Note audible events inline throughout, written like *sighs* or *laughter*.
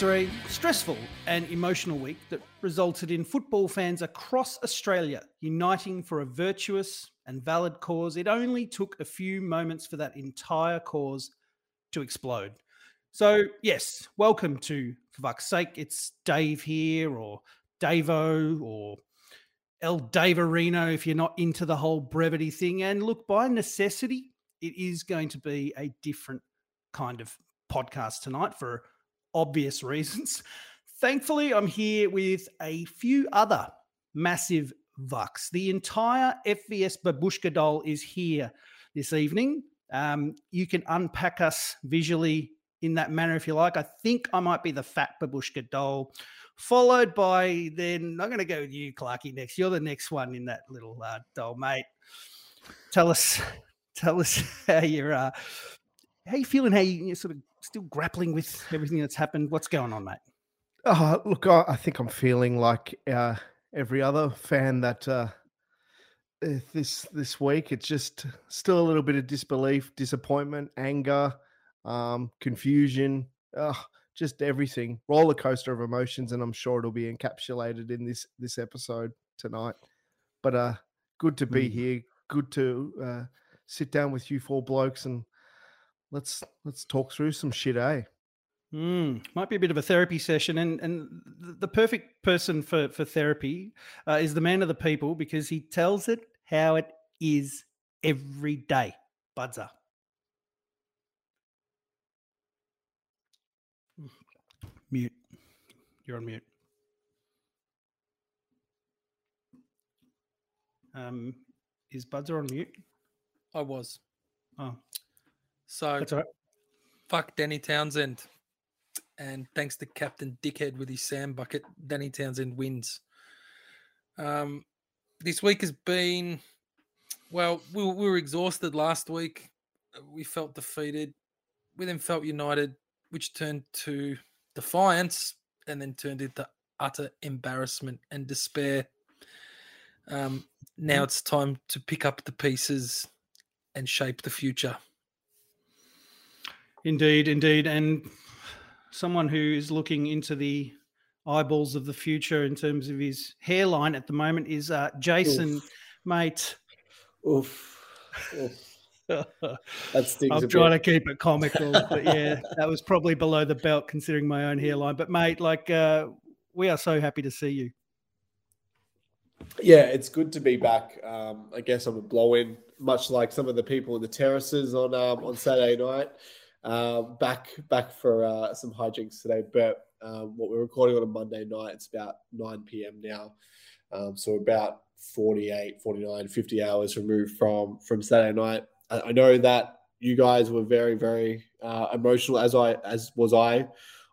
After a stressful and emotional week that resulted in football fans across Australia uniting for a virtuous and valid cause, it only took a few moments for that entire cause to explode. So, yes, welcome to For Fuck's Sake. It's Dave here, or Davo, or El Daverino if you're not into the whole brevity thing. And look, by necessity, it is going to be a different kind of podcast tonight for obvious *laughs* reasons. Thankfully, I'm here with a few other massive Vucks. The entire FVS Babushka doll is here this evening. Um, you can unpack us visually in that manner if you like. I think I might be the fat Babushka doll, followed by then I'm going to go with you, Clarky, next. You're the next one in that little uh, doll, mate. Tell us, *laughs* tell us how you're, uh, how you feeling? How you, you're sort of still grappling with everything that's happened. What's going on, mate? Uh, look, I, I think I'm feeling like uh, every other fan that uh, uh, this this week. It's just still a little bit of disbelief, disappointment, anger, um, confusion, uh, just everything. Roller coaster of emotions, and I'm sure it'll be encapsulated in this this episode tonight. But uh, good to be Mm. here. Good to uh, sit down with you four blokes and let's let's talk through some shit, eh? Mm, might be a bit of a therapy session, and and the perfect person for for therapy uh, is the man of the people because he tells it how it is every day. Budzer. Mute. You're on mute. Um, is Budzer on mute? I was. Oh, So right. fuck Danny Townsend. And thanks to Captain Dickhead with his sand bucket, Danny Townsend wins. Um, this week has been, well, we, were- we were exhausted last week. We felt defeated. We then felt united, which turned to defiance and then turned into utter embarrassment and despair. Um, now it's time to pick up the pieces and shape the future. Indeed, indeed. And someone who is looking into the eyeballs of the future in terms of his hairline at the moment is uh, Jason, mate. Oof. Oof. *laughs* That stings I'm trying to keep it comical, but yeah, that was probably below the belt considering my own hairline. But mate, like, uh, we are so happy to see you. Yeah, it's good to be back. Um, I guess I'm a blow in, much like some of the people in the terraces on um, on Saturday night. Um, back back for uh, some hijinks today, but um, what we're recording on a Monday night, it's about 9 p.m. now. Um, so about 48, 49, 50 hours removed from from Saturday night. I, I know that you guys were very, very uh, emotional, as I as was I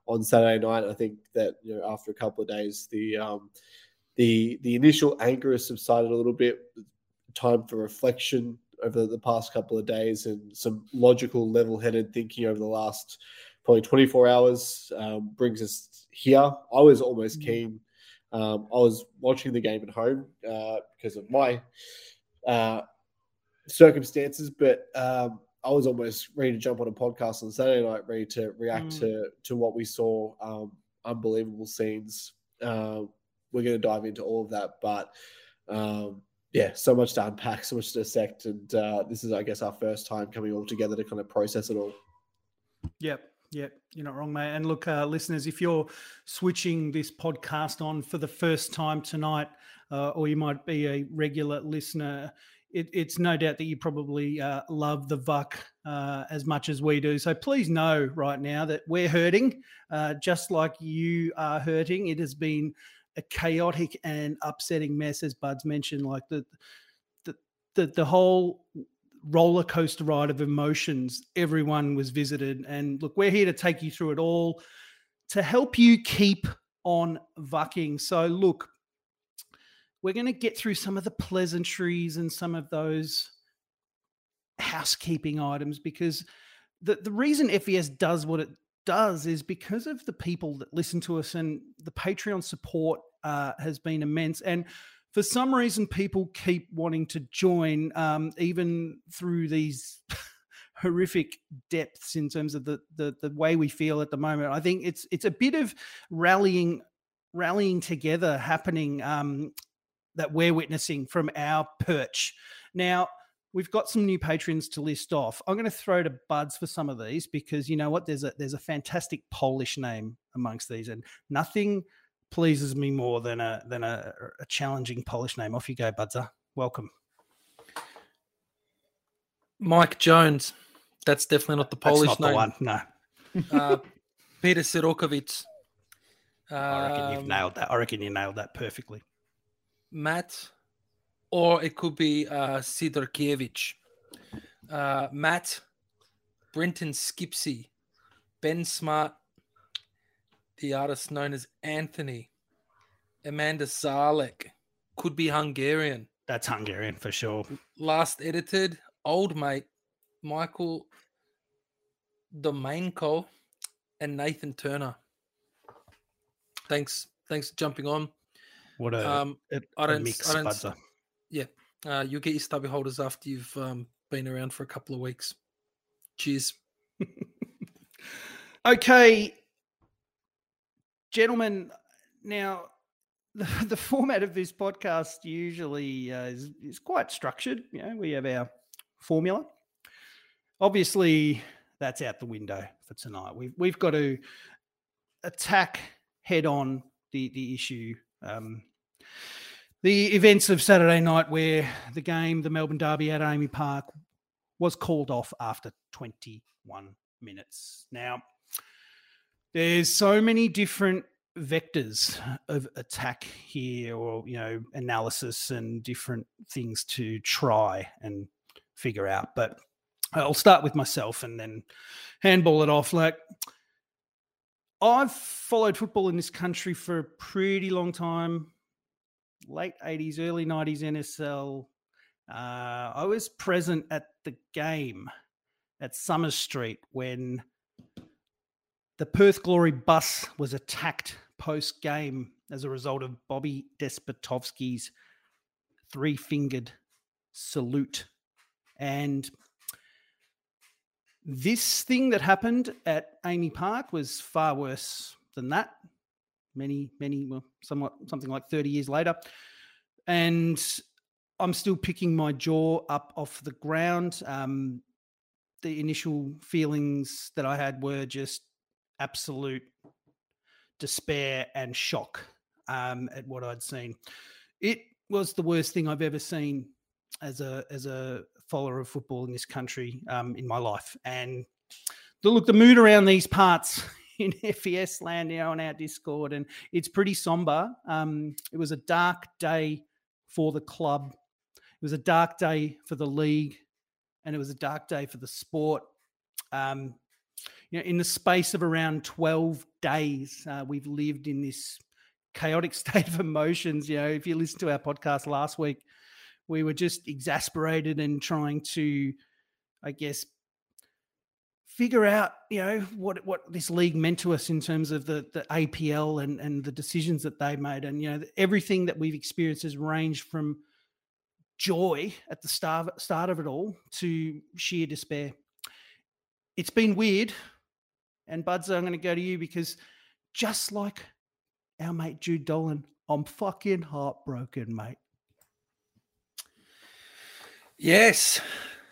on Saturday night. I think that you know after a couple of days, the um, the the initial anger has subsided a little bit. Time for reflection over the past couple of days and some logical, level-headed thinking over the last probably 24 hours um, brings us here. I was almost Mm. keen. Um, I was watching the game at home uh, because of my uh, circumstances, but um, I was almost ready to jump on a podcast on Saturday night, ready to react Mm. to to what we saw. Um, unbelievable scenes. Uh, we're going to dive into all of that, but um, yeah, so much to unpack, so much to dissect, and uh, this is, I guess, our first time coming all together to kind of process it all. Yep. Yep. You're not wrong, mate. And look, uh, listeners, if you're switching this podcast on for the first time tonight, uh, or you might be a regular listener, it, it's no doubt that you probably uh, love the Vuck uh, as much as we do. So please know right now that we're hurting, uh, just like you are hurting. It has been a chaotic and upsetting mess, as Bud's mentioned. Like the the the, the whole roller coaster ride of emotions everyone was visited and look we're here to take you through it all to help you keep on vucking so look we're going to get through some of the pleasantries and some of those housekeeping items because the, the reason FES does what it does is because of the people that listen to us and the Patreon support uh, has been immense. And for some reason, people keep wanting to join, um, even through these *laughs* horrific depths in terms of the, the the way we feel at the moment. I think it's it's a bit of rallying rallying together happening um, that we're witnessing from our perch. Now, we've got some new patrons to list off. I'm going to throw to Buds for some of these because you know what? There's a there's a fantastic Polish name amongst these, and nothing pleases me more than a than a, a challenging Polish name. Off you go, Budza. Welcome. Mike Jones. That's definitely not the That's Polish not name. the one. No, *laughs* Uh, Peter Sirokovic. I reckon you've Um, nailed that. I reckon you nailed that perfectly. Matt, or it could be uh, Sidorkiewicz. Uh, Matt, Brenton Skipsey, Ben Smart, the artist known as Anthony, Amanda Zalek, could be Hungarian. That's Hungarian for sure. Last edited, old mate, Michael Domenko, and Nathan Turner. Thanks, thanks for jumping on. What a, Um, a, I a don't- mix, I don't Budza. Uh, you'll get your stubby holders after you've um, been around for a couple of weeks. Cheers. *laughs* Okay, gentlemen. Now, the, *laughs* the format of this podcast usually uh, is, is quite structured. You know, we have our formula. Obviously, that's out the window for tonight. We've we've got to attack head on the the issue. Um, the events of Saturday night, where the game, the Melbourne Derby at AAMI Park, was called off after 21 minutes. Now, there's so many different vectors of attack here or you know analysis and different things to try and figure out but i'll start with myself and then handball it off like i've followed football in this country for a pretty long time late 80s early 90s nsl uh, i was present at the game at Somers Street when the Perth Glory bus was attacked post game as a result of Bobby Despotovski's three fingered salute. And this thing that happened at AAMI Park was far worse than that. Many, many, well, somewhat something like 30 years later. And I'm still picking my jaw up off the ground. Um, the initial feelings that I had were just absolute despair and shock um, at what I'd seen. It was the worst thing I've ever seen as a as a follower of football in this country um, in my life. And the look, the mood around these parts in *laughs* FES land now on our Discord, and it's pretty somber. Um, it was a dark day for the club. It was a dark day for the league and it was a dark day for the sport. Um, you know, in the space of around 12 days, uh, we've lived in this chaotic *laughs* state of emotions. You know, if you listen to our podcast last week, we were just exasperated and trying to, I guess, figure out, you know, what what this league meant to us in terms of the the APL and and the decisions that they made, and you know, everything that we've experienced has ranged from joy at the start start of it all to sheer despair. It's been weird, and Buds, I'm going to go to you because just like our mate Jude Dolan, I'm fucking heartbroken, mate. Yes,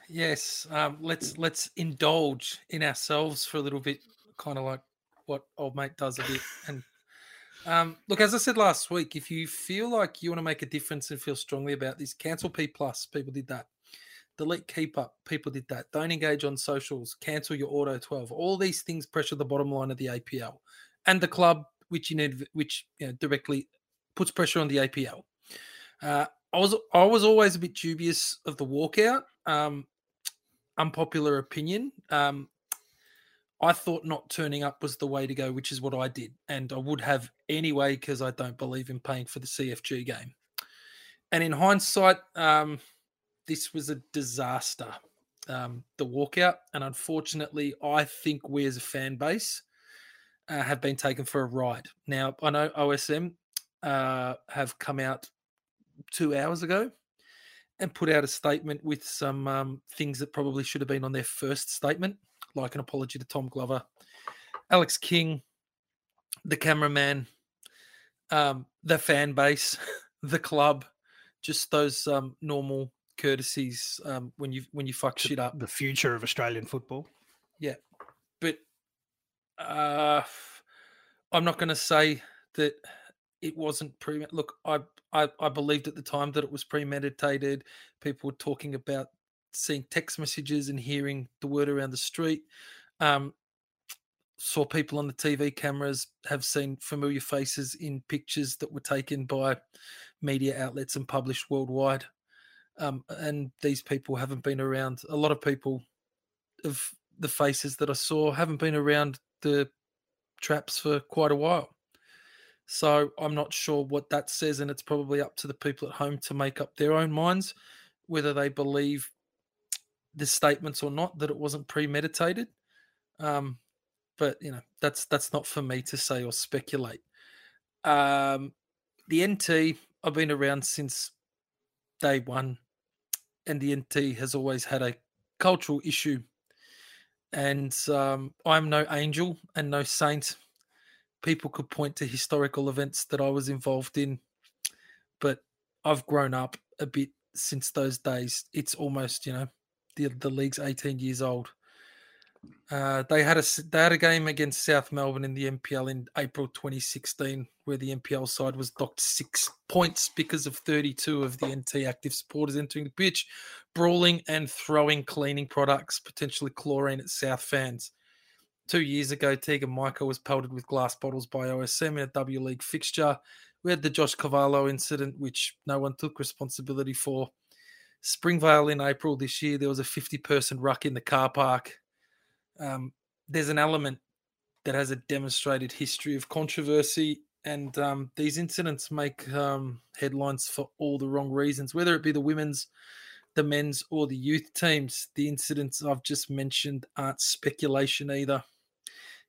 yes. Um, let's let's indulge in ourselves for a little bit, kind of like what old mate does a bit. And um, look, as I said last week, if you feel like you want to make a difference and feel strongly about this, cancel P plus. People did that. Delete keep up. People did that. Don't engage on socials. Cancel your auto twelve. All these things pressure the bottom line of the APL and the club, which you need, which you know, directly puts pressure on the APL. Uh, I was I was always a bit dubious of the walkout. Um, unpopular opinion. Um, I thought not turning up was the way to go, which is what I did, and I would have anyway because I don't believe in paying for the CFG game. And in hindsight, um, this was a disaster. Um, the walkout, and unfortunately, I think we as a fan base uh, have been taken for a ride. Now, I know OSM uh, have come out two hours ago and put out a statement with some um, things that probably should have been on their first statement, like an apology to Tom Glover, Alex King, the cameraman, um, the fan base, *laughs* the club, just those um, normal courtesies um, when you when you fuck shit up. The future of Australian football. Yeah, but uh, I'm not going to say that it wasn't pre. Look, I, I I believed at the time that it was premeditated. People were talking about seeing text messages and hearing the word around the street. Um, saw people on the TV cameras, have seen familiar faces in pictures that were taken by media outlets and published worldwide. Um, and these people haven't been around. A lot of people of the faces that I saw haven't been around the traps for quite a while. So I'm not sure what that says, and it's probably up to the people at home to make up their own minds whether they believe the statements or not that it wasn't premeditated. Um, but you know that's that's not for me to say or speculate. Um, the NT I've been around since day one, and the NT has always had a cultural issue. And um, I'm no angel and no saint. People could point to historical events that I was involved in, but I've grown up a bit since those days. It's almost you know the the league's 18 years old. Uh, they had a they had a game against South Melbourne in the NPL in April 2016, where the NPL side was docked six points because of 32 of the NT active supporters entering the pitch, brawling and throwing cleaning products, potentially chlorine at South fans. Two years ago, Teagan Micah was pelted with glass bottles by OSM in a W League fixture. We had the Josh Cavallo incident, which no one took responsibility for. Springvale in April this year, there was a 50 person ruck in the car park um, there's an element that has a demonstrated history of controversy, and um, these incidents make um, headlines for all the wrong reasons, whether it be the women's, the men's, or the youth teams. The incidents I've just mentioned aren't speculation either.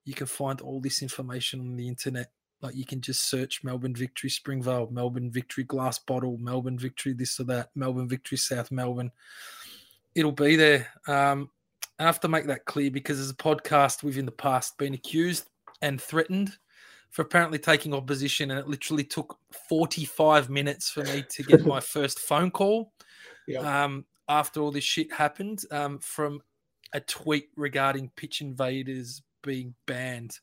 You can find all this information on the internet. Like you can just search Melbourne Victory Springvale, Melbourne Victory Glass Bottle, Melbourne Victory this or that, Melbourne Victory South Melbourne. It'll be there. Um, I have to make that clear because as a podcast, we've in the past been accused and threatened for apparently taking opposition, and it literally took 45 minutes for me to get my *laughs* first phone call Yeah. um, after all this shit happened um, from a tweet regarding pitch invaders being banned.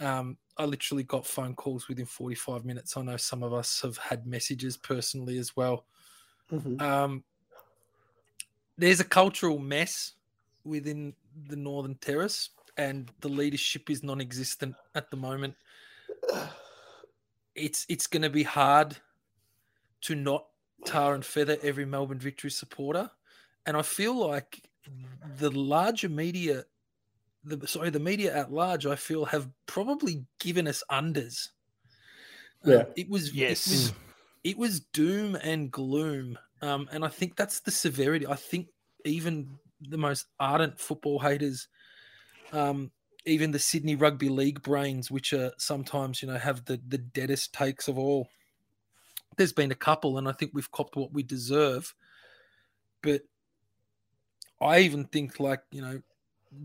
Um, I literally got phone calls within 45 minutes. I know some of us have had messages personally as well. Mhm. Um, there's a cultural mess within the Northern Terrace, and the leadership is non-existent at the moment. It's it's going to be hard to not tar and feather every Melbourne Victory supporter, and I feel like the larger media, the sorry, the media at large, I feel have probably given us unders. Um, Yeah. it was Yes. it was it was doom and gloom, um, and I think that's the severity. I think even the most ardent football haters, um, even the Sydney Rugby League brains, which are sometimes you know have the the deadest takes of all. There's been a couple, and I think we've copped what we deserve. But I even think like you know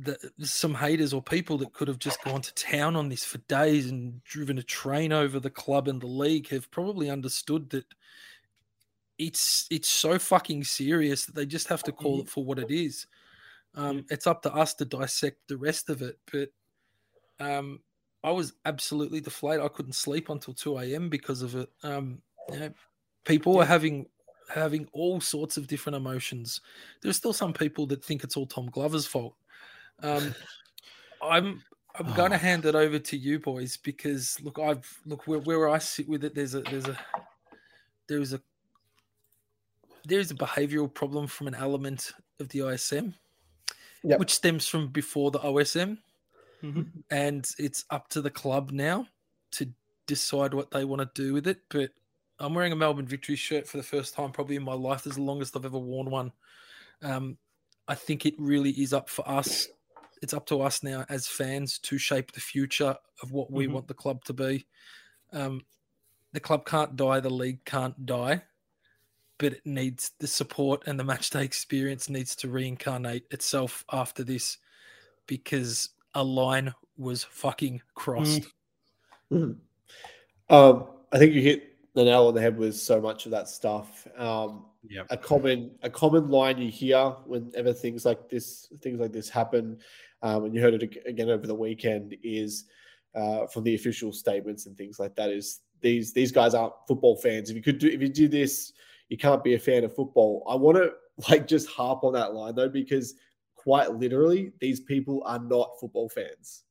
that some haters or people that could have just gone to town on this for days and driven a train over the club and the league have probably understood that it's it's so fucking serious that they just have to call it for what it is. Um, it's up to us to dissect the rest of it, but um, I was absolutely deflated. I couldn't sleep until two a.m. because of it. Um, you know, people were having having all sorts of different emotions. There's still some people that think it's all Tom Glover's fault. Um, I'm I'm going to hand it over to you boys because look, I've look where, where I sit with it. There's a there's a there's a there's a behavioural problem from an element of the ISM, Yep. which stems from before the OSM, Mhm. and it's up to the club now to decide what they want to do with it. But I'm wearing a Melbourne Victory shirt for the first time probably in my life. This is the longest I've ever worn one. Um, I think it really is up for us it's up to us now as fans to shape the future of what we Mhm. want the club to be. Um, the club can't die, the league can't die, but it needs the support and the matchday experience needs to reincarnate itself after this because a line was fucking crossed. Mhm. Um, I think you hit the nail on the head with so much of that stuff. Um, Yep. a common a common line you hear whenever things like this things like this happen, um, and you heard it again over the weekend is uh, from the official statements and things like that is these these guys aren't football fans. If you could do if you do this, you can't be a fan of football. I want to like just harp on that line though because quite literally these people are not football fans.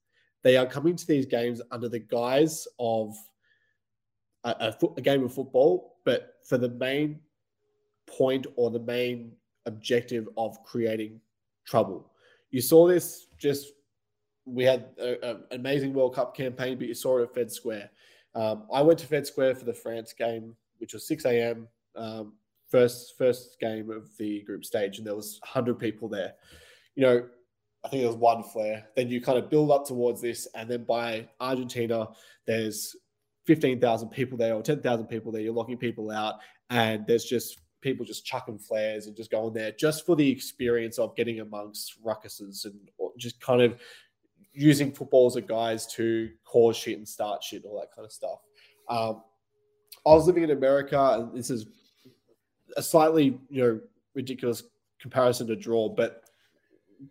They are coming to these games under the guise of a, a, fo- a game of football, but for the main point or the main objective of creating trouble. You saw this just, we had an amazing World Cup campaign, but you saw it at Fed Square. Um, I went to Fed Square for the France game, which was 6 a.m. Um, first first game of the group stage, and there was 100 people there. You know, I think there was one flare. Then you kind of build up towards this, and then by Argentina, there's 15,000 people there or 10,000 people there. You're locking people out, and there's just people just chucking flares and just going there just for the experience of getting amongst ruckuses and just kind of using football as a guise to cause shit and start shit, and all that kind of stuff. Um, I was living in America, and this is a slightly you know ridiculous comparison to draw, but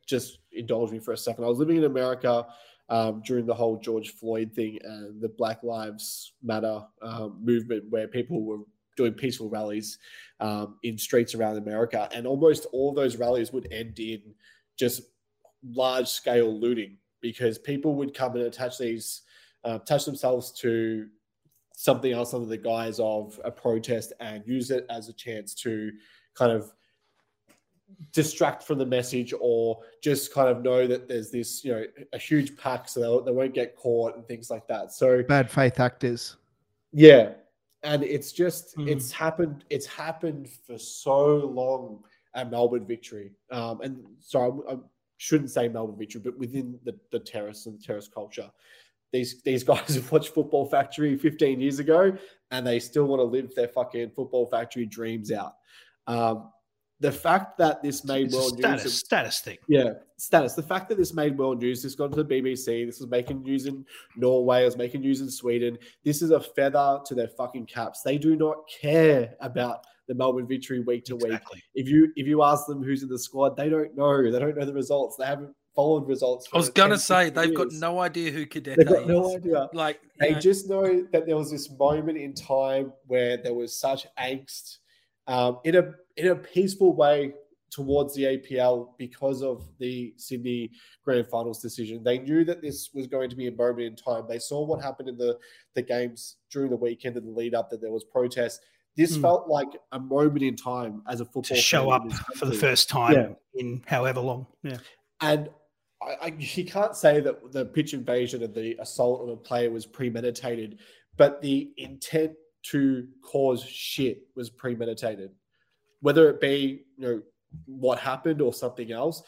just indulge me for a second. I was living in America um, during the whole George Floyd thing and the Black Lives Matter um, movement, where people were doing peaceful rallies um, in streets around America, and almost all of those rallies would end in just large scale looting because people would come and attach these, uh, attach themselves to something else under the guise of a protest and use it as a chance to kind of distract from the message or just kind of know that there's this, you know, a huge pack so they won't get caught and things like that. So, Bad faith actors. yeah. And it's just, Mm. it's happened, it's happened for so long at Melbourne Victory. Um, and sorry, I, I shouldn't say Melbourne Victory, but within the, the terrace and the terrace culture. These, these guys have *laughs* watched Football Factory 15 years ago and they still want to live their fucking Football Factory dreams out. Um, the fact that this made It's world status, news, status thing. yeah, status. The fact that this made world news, this got to the BBC, this was making news in Norway, it was making news in Sweden. This is a feather to their fucking caps. They do not care about the Melbourne victory week to week. If you if you ask them who's in the squad, they don't know. They don't know the results. They haven't followed results. I was gonna say 15 they've got no idea who Cadet They've got is. no idea. Like They know, just know that there was this moment in time where there was such angst um, in a in a peaceful way towards the APL because of the Sydney Grand Finals decision. They knew that this was going to be a moment in time. They saw what happened in the the games during the weekend and the lead up that there was protests. This Hmm. felt like a moment in time as a football To show up for the first time Yeah. in however long. Yeah. And I, I, you can't say that the pitch invasion and the assault of a player was premeditated, but the intent to cause shit was premeditated. Whether it be you know what happened or something else,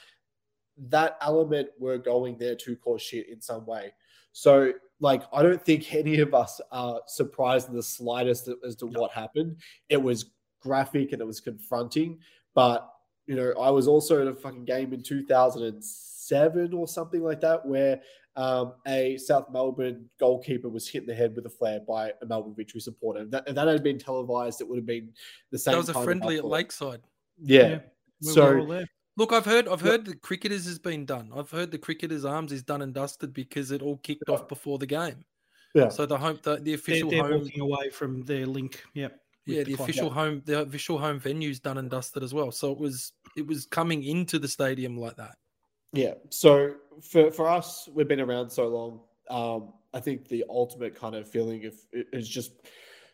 that element were going there to cause shit in some way. So, like, I don't think *laughs* any of us are surprised in the slightest as to what happened. It was graphic and it was confronting, but you know, I was also at a fucking game in 2007 or something like that where um, a South Melbourne goalkeeper was hit in the head with a flare by a Melbourne Victory supporter. If that, if that had been televised, it would have been the same. that was a friendly at. Lakeside. Yeah. Yeah. We So were all there. Look, I've heard I've heard the cricketers has been done. I've heard the cricketers' arms is done and dusted because it all kicked off before the game. yeah, So the home the, the They're, official they're home walking away from their link. Yep. with yeah, the club. official home the official home venue's done and dusted as well. So it was it was coming into the stadium like that. Yeah. So for for us, we've been around so long. Um, I think the ultimate kind of feeling of is just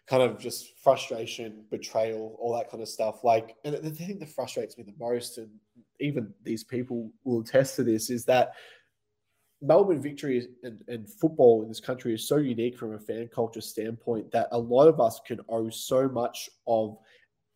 kind of just frustration, betrayal, all that kind of stuff. Like, and the thing that frustrates me the most, and even these people will attest to this, is that Melbourne victory and, and football in this country is so unique from a fan culture standpoint that a lot of us can owe so much of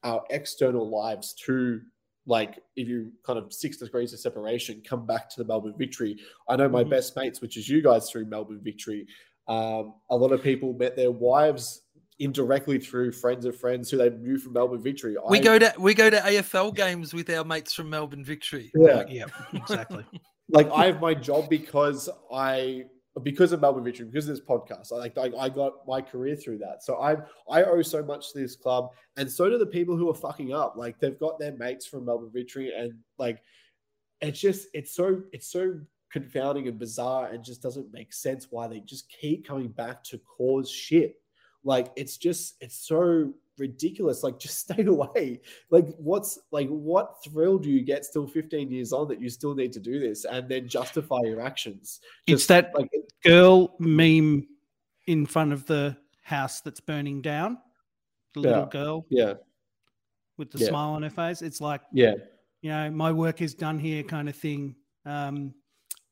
our external lives to like if you kind of six degrees of separation, come back to the Melbourne victory. I know my Mhm. best mates, which is you guys through Melbourne victory. Um, a lot of people met their wives indirectly through friends of friends who they knew from Melbourne victory. We I- go to we go to AFL games with our mates from Melbourne Victory. yeah, Yeah, exactly. *laughs* like I have my job because I because of Melbourne Victory, because of this podcast. I like I, I got my career through that. So I I owe so much to this club, and so do the people who are fucking up. Like they've got their mates from Melbourne Victory, and like it's just it's so it's so confounding and bizarre, and just doesn't make sense why they just keep coming back to cause shit. Like it's just it's so ridiculous. Like *laughs* just stay away. Like what's like what thrill do you get still 15 years on that you still need to do this and then justify your actions? It's that like girl meme in front of the house that's burning down. The little girl yeah, with the Yeah. smile on her face. It's like, yeah, you know, my work is done here kind of thing. Um,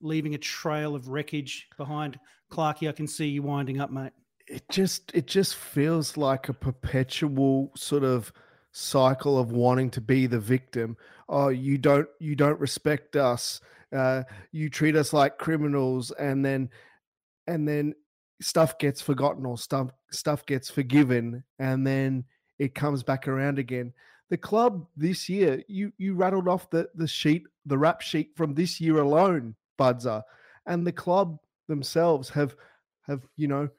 leaving a trail of wreckage behind. Clarky, I can see you winding up, mate. It just it just feels like a perpetual sort of cycle of wanting to be the victim. Oh you don't you don't respect us. Uh you treat us like criminals and then and then stuff gets forgotten or stuff stuff gets forgiven and then it comes back around again. The club this year you you rattled off the the sheet the rap sheet from this year alone budzer and the club themselves have have you know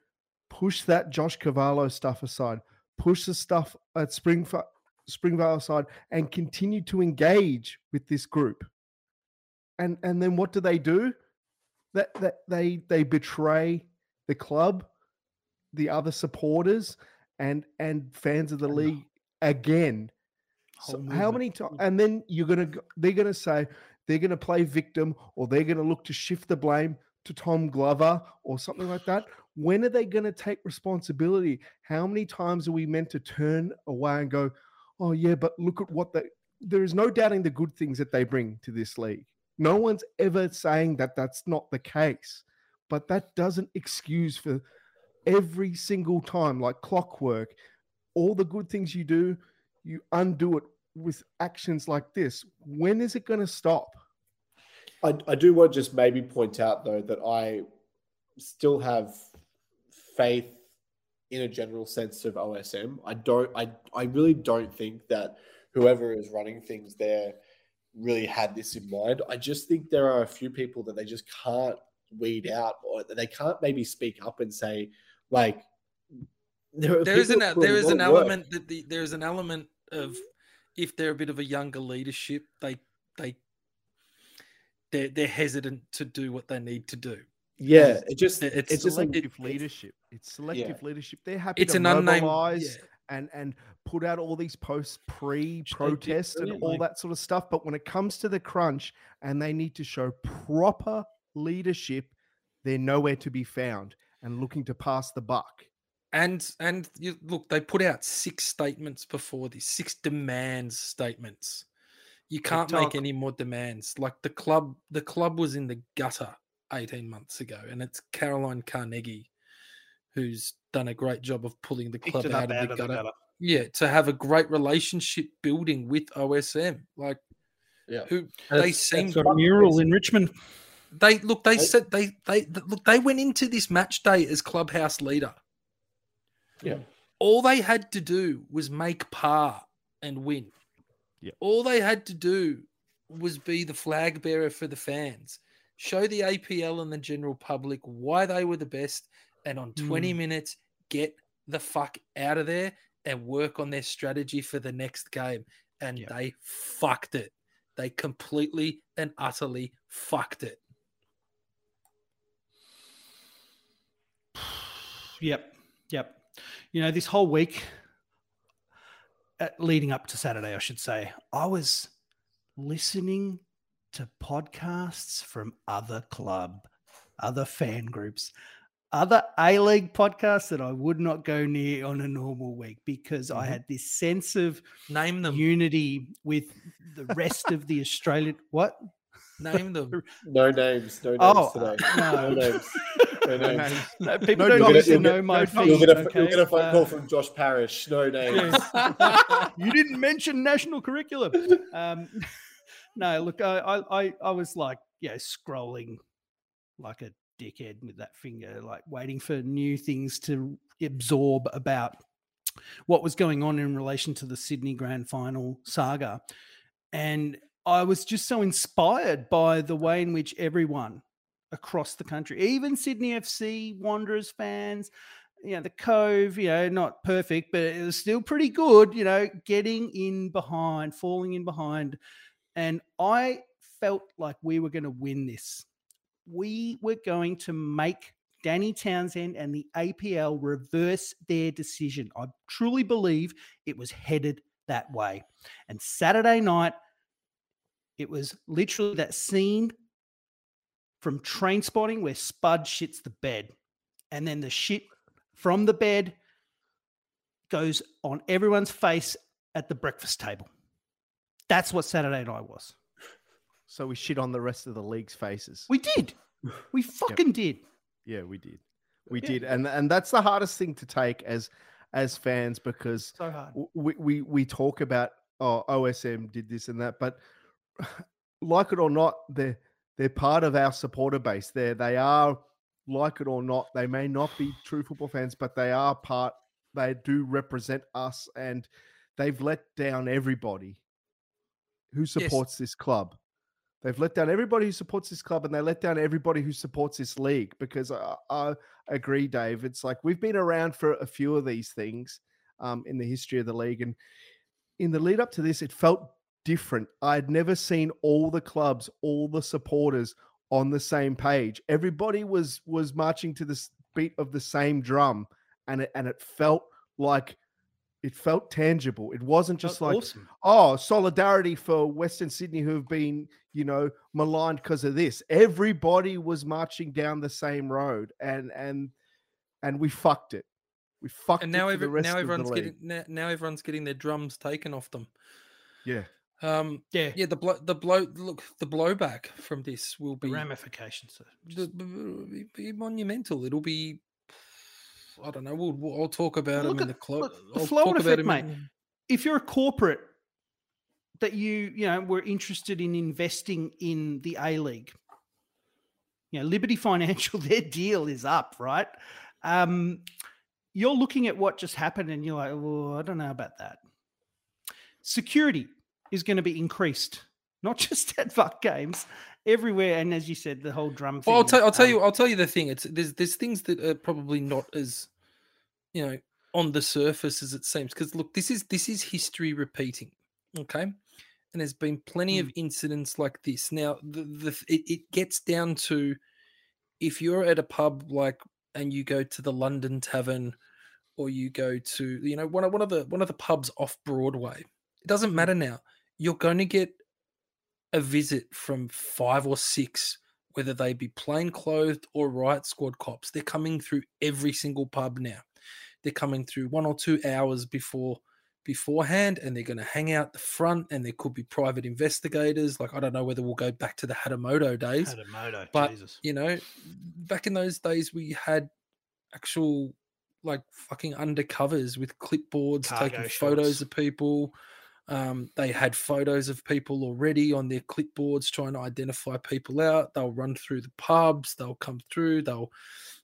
push that Josh Cavallo stuff aside, push the stuff at Spring Springvale aside, and continue to engage with this group. And and then what do they do? That that they they betray the club, the other supporters, and and fans of the league again. So how many times? And then you're gonna they're gonna say they're gonna play victim, or they're gonna look to shift the blame to Tom Glover or something like that. When are they going to take responsibility? How many times are we meant to turn away and go, "Oh yeah, but look at what they." There is no doubting the good things that they bring to this league. No one's ever saying that that's not the case, but that doesn't excuse for every single time, like clockwork. All the good things you do, you undo it with actions like this. When is it going to stop? I, I do want to just maybe point out though that I still have faith in a general sense of OSM. I don't I I really don't think that whoever is running things there really had this in mind. I just think there are a few people that they just can't weed out or that they can't maybe speak up and say like there, there is an there is an work. element that the, there is an element of if they're a bit of a younger leadership, they they they're they're hesitant to do what they need to do. Yeah, it just It- it's, it's just selective it- leadership. It's selective leadership. They're happy It's to an unnamed mobilize yeah. and and put out all these posts pre-protest and all that sort of stuff. But when it comes to the crunch and they need to show proper leadership, they're nowhere to be found and looking to pass the buck. And and you, look, they put out six statements before this, six demands statements. You can't make any more demands. Like the club, the club was in the gutter 18 months ago, and it's Caroline Carnegie who's done a great job of pulling the club out of the gutter. gutter. Yeah, to have a great relationship building with OSM. Like yeah. who And they it's- seem Got a mural in Richmond. they look they I- said they they th- look they went into this match day as clubhouse leader. Yeah. All they had to do was make par and win. Yeah. All they had to do was be the flag bearer for the fans, show the APL and the general public why they were the best, and on 20 minutes, get the fuck out of there and work on their strategy for the next game. And Yep. they fucked it. They completely and utterly fucked it. *sighs* Yep. Yep. You know, this whole week uh, leading up to Saturday, I should say, I was listening to podcasts from other club, other fan groups, other A League podcasts that I would not go near on a normal week because I Mhm. had this sense of Name them. unity with the rest of the Australian. *laughs* What? Name them. *laughs* No names. No names Oh, today. uh, No no. names. No *laughs* No names. names. No, people No don't dogs. use the You'll get- no you'll mode get- feed. You'll get, a, okay? you'll get a phone Uh, call from Josh Parrish. No names. You didn't mention national curriculum. Um, no, look, I, I, I, was like, yeah, scrolling like a dickhead with that finger, like waiting for new things to absorb about what was going on in relation to the Sydney Grand Final saga. And I was just so inspired by the way in which everyone across the country, even Sydney FC Wanderers fans, you know, the Cove, you know, not perfect, but it was still pretty good, you know, getting in behind, falling in behind. And I felt like we were going to win this. We were going to make Danny Townsend and the APL reverse their decision. I truly believe it was headed that way. And Saturday night, it was literally that scene from Trainspotting where Spud shits the bed. And then the shit from the bed goes on everyone's face at the breakfast table. That's what Saturday night was. So we shit on the rest of the league's faces. We did. We *laughs* fucking did. yeah, we did. We Yeah. did, and and that's the hardest thing to take as as fans because So hard. we we we talk about oh OSM did this and that, but *laughs* like it or not, they're they're part of our supporter base. There they are like it or not. They may not be true football fans, but they are part. They do represent us, and they've let down everybody who supports this club. They've let down everybody who supports this club, and they let down everybody who supports this league. Because I, I agree, Dave. It's like we've been around for a few of these things um, in the history of the league, and in the lead up to this, it felt different. I'd never seen all the clubs, all the supporters on the same page. Everybody was was marching to the beat of the same drum, and it and it felt like it felt tangible. It wasn't just Felt like awesome. oh, solidarity for Western Sydney who have been, you know, maligned because of this. Everybody was marching down the same road, and and and we fucked it. We fucked And it now, for every, the rest now of the everyone's getting now, now everyone's getting their drums taken off them. Yeah, Um, Yeah. yeah, the blow, the blow, look, the blowback from this will The be ramifications. Sir. the- b- b- be monumental. It'll be, I don't know. We'll, we'll I'll talk about Look them in the club. look, flow and effect, mate. in- if you're a corporate that you you know were interested in investing in the A League, you know Liberty *laughs* Financial, their deal is up, right? Um, you're looking at what just happened, and you're like, "Oh, I don't know about that." Security is going to be increased, not *laughs* just at Fuck Games, everywhere, and as you said, the whole drum. Well, I'll thing, tell I'll tell um, you I'll tell you the thing. It's there's there's things that are probably not as you know on the surface as it seems. Because look, this is this is history repeating. Okay. And there's been plenty of incidents like this. Now, the, the it, it gets down to if you're at a pub like and you go to the London Tavern or you go to you know one of one of the one of the pubs off Broadway. It doesn't matter now. You're going to get a visit from five or six, whether they be plain clothed or riot squad cops. They're coming through every single pub now. They're coming through one or two hours before beforehand and they're going to hang out the front and there could be private investigators like i don't know whether we'll go back to the hadamoto days Hadamoto, but Jesus. you know back in those days we had actual like fucking undercovers with clipboards Cargo taking shots. photos of people um, they had photos of people already on their clipboards trying to identify people out they'll run through the pubs they'll come through they'll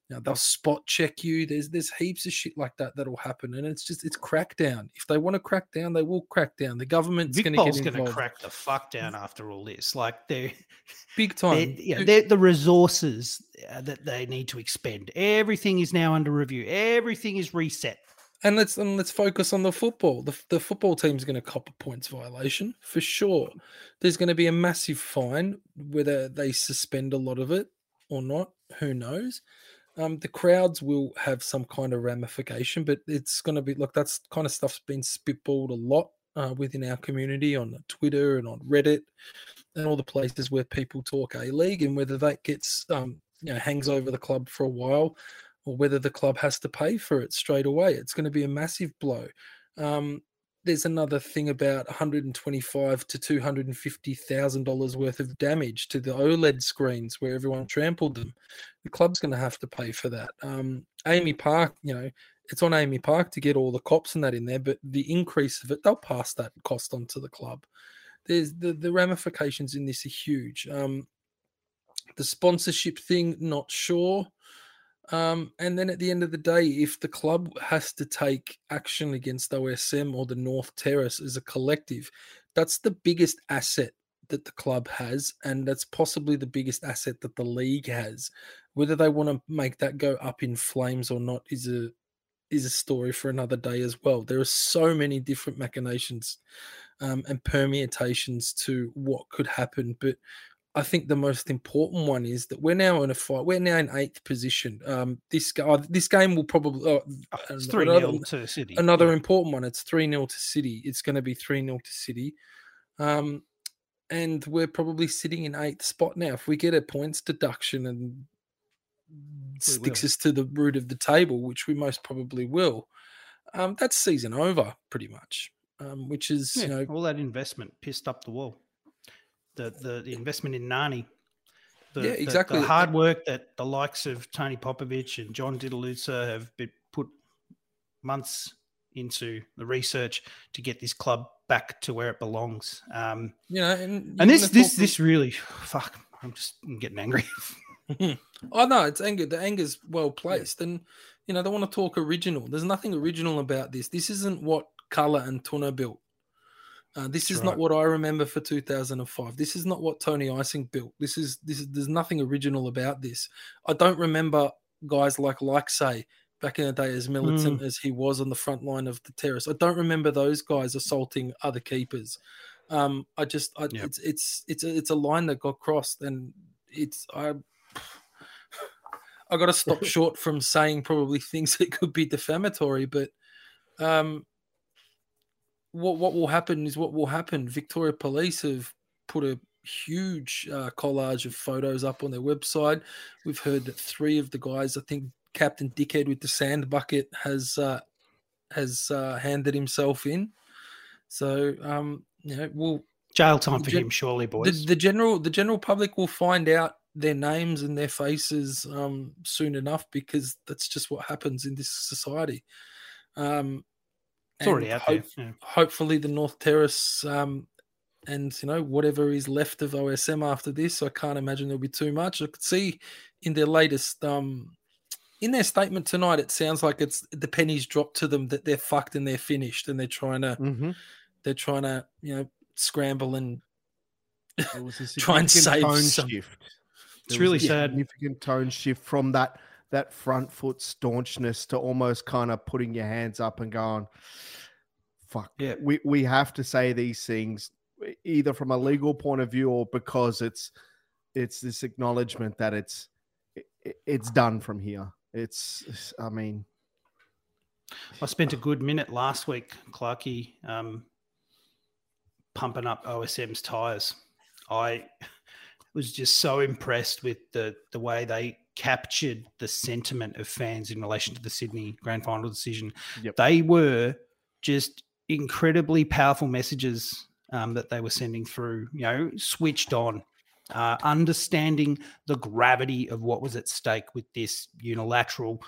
you know, they'll spot check you there's there's heaps of shit like that that'll happen and it's just it's crackdown if they want to crack down they will crack down the government's going to get going to crack the fuck down after all this. Like they're *laughs* big they're, time yeah, they're the resources uh, that they need to expend. Everything is now under review. Everything is reset. And let's and let's focus on the football. The, the football team's going to cop a points violation for sure. There's going to be a massive fine, whether they suspend a lot of it or not. Who knows? Um, the crowds will have some kind of ramification, but it's going to be look. That's kind of stuff's been spitballed a lot uh, within our community on Twitter and on Reddit and all the places where people talk a league, and whether that gets um, you know hangs over the club for a while or whether the club has to pay for it straight away. It's going to be a massive blow. Um, there's another thing about 125 to 250 thousand dollars worth of damage to the OLED screens where everyone trampled them. The club's going to have to pay for that. Um, AAMI Park, you know, it's on AAMI Park to get all the cops and that in there, but the increase of it, they'll pass that cost on to the club. There's the the ramifications in this are huge. Um, the sponsorship thing, not sure. Um, and then at the end of the day, if the club has to take action against OSM or the North Terrace as a collective, that's the biggest asset that the club has, and that's possibly the biggest asset that the league has. Whether they want to make that go up in flames or not is a is a story for another day as well. There are so many different machinations um, and permutations to what could happen, but I think the most important one is that we're now in a fight. We're now in eighth position. Um, this uh, this game will probably oh, Oh, it's 3 another, 0 to City. another Yeah. important one. It's three 0 to City. It's going to be three 0 to City, um, and we're probably sitting in eighth spot now. If we get a points deduction and sticks will. us to the root of the table, which we most probably will, um, that's season over pretty much. Um, which is Yeah, you know all that investment pissed up the wall. The the, the investment in Nani. The, Yeah, exactly. The, hard work that the likes of Tony Popovic and John Didulica have been put months into the research to get this club back to where it belongs. Um, you know and, and this this this really fuck. I'm just I'm getting angry. *laughs* *laughs* Oh no, it's anger. The anger's well placed, and you know they want to talk original. There's nothing original about this. This isn't what Color and Tuna built. Uh, this is not what I remember for 2005. This is not what Tony Icing built. This is this is there's nothing original about this. I don't remember guys like like say back in the day as militant as he was on the front line of the terrace. I don't remember those guys assaulting other keepers. Um, I just I, Yep. it's it's it's a, it's a line that got crossed, and it's I. I got to stop *laughs* short from saying probably things *laughs* that could be defamatory, but um, what what will happen is what will happen. Victoria Police have put a huge uh, collage of photos up on their website. We've heard that three of the guys, I think Captain Dickhead with the sand bucket, has uh, has uh, handed himself in. So um, you know, we'll Jail time for Gen- him, surely, the, boys. the general the general public will find out their names and their faces um, soon enough because that's just what happens in this society. Um, it's already out hope- there. Yeah. hopefully the North Terrace um, and you know whatever is left of OSM after this, I can't imagine there'll be too much. I could see in their latest um, in their statement tonight, it sounds like it's the pennies dropped to them that they're fucked and they're finished and they're trying to Mm-hmm. they're trying to you know scramble and It was *laughs* Try and save tone some- shift. It's There was really a sad. Significant tone shift from that that front foot staunchness to almost kind of putting your hands up and going, "Fuck, Yeah. we we have to say these things either from a legal point of view or because it's it's this acknowledgement that it's it, it's done from here. It's, it's- I mean, I spent a good minute last week, Clarkey, um, pumping up OSM's tires. I *laughs* was just so impressed with the the way they captured the sentiment of fans in relation to the Sydney Grand Final decision. Yep. They were just incredibly powerful messages um, that they were sending through. You know, switched on. Uh, understanding the gravity of what was at stake with this unilateral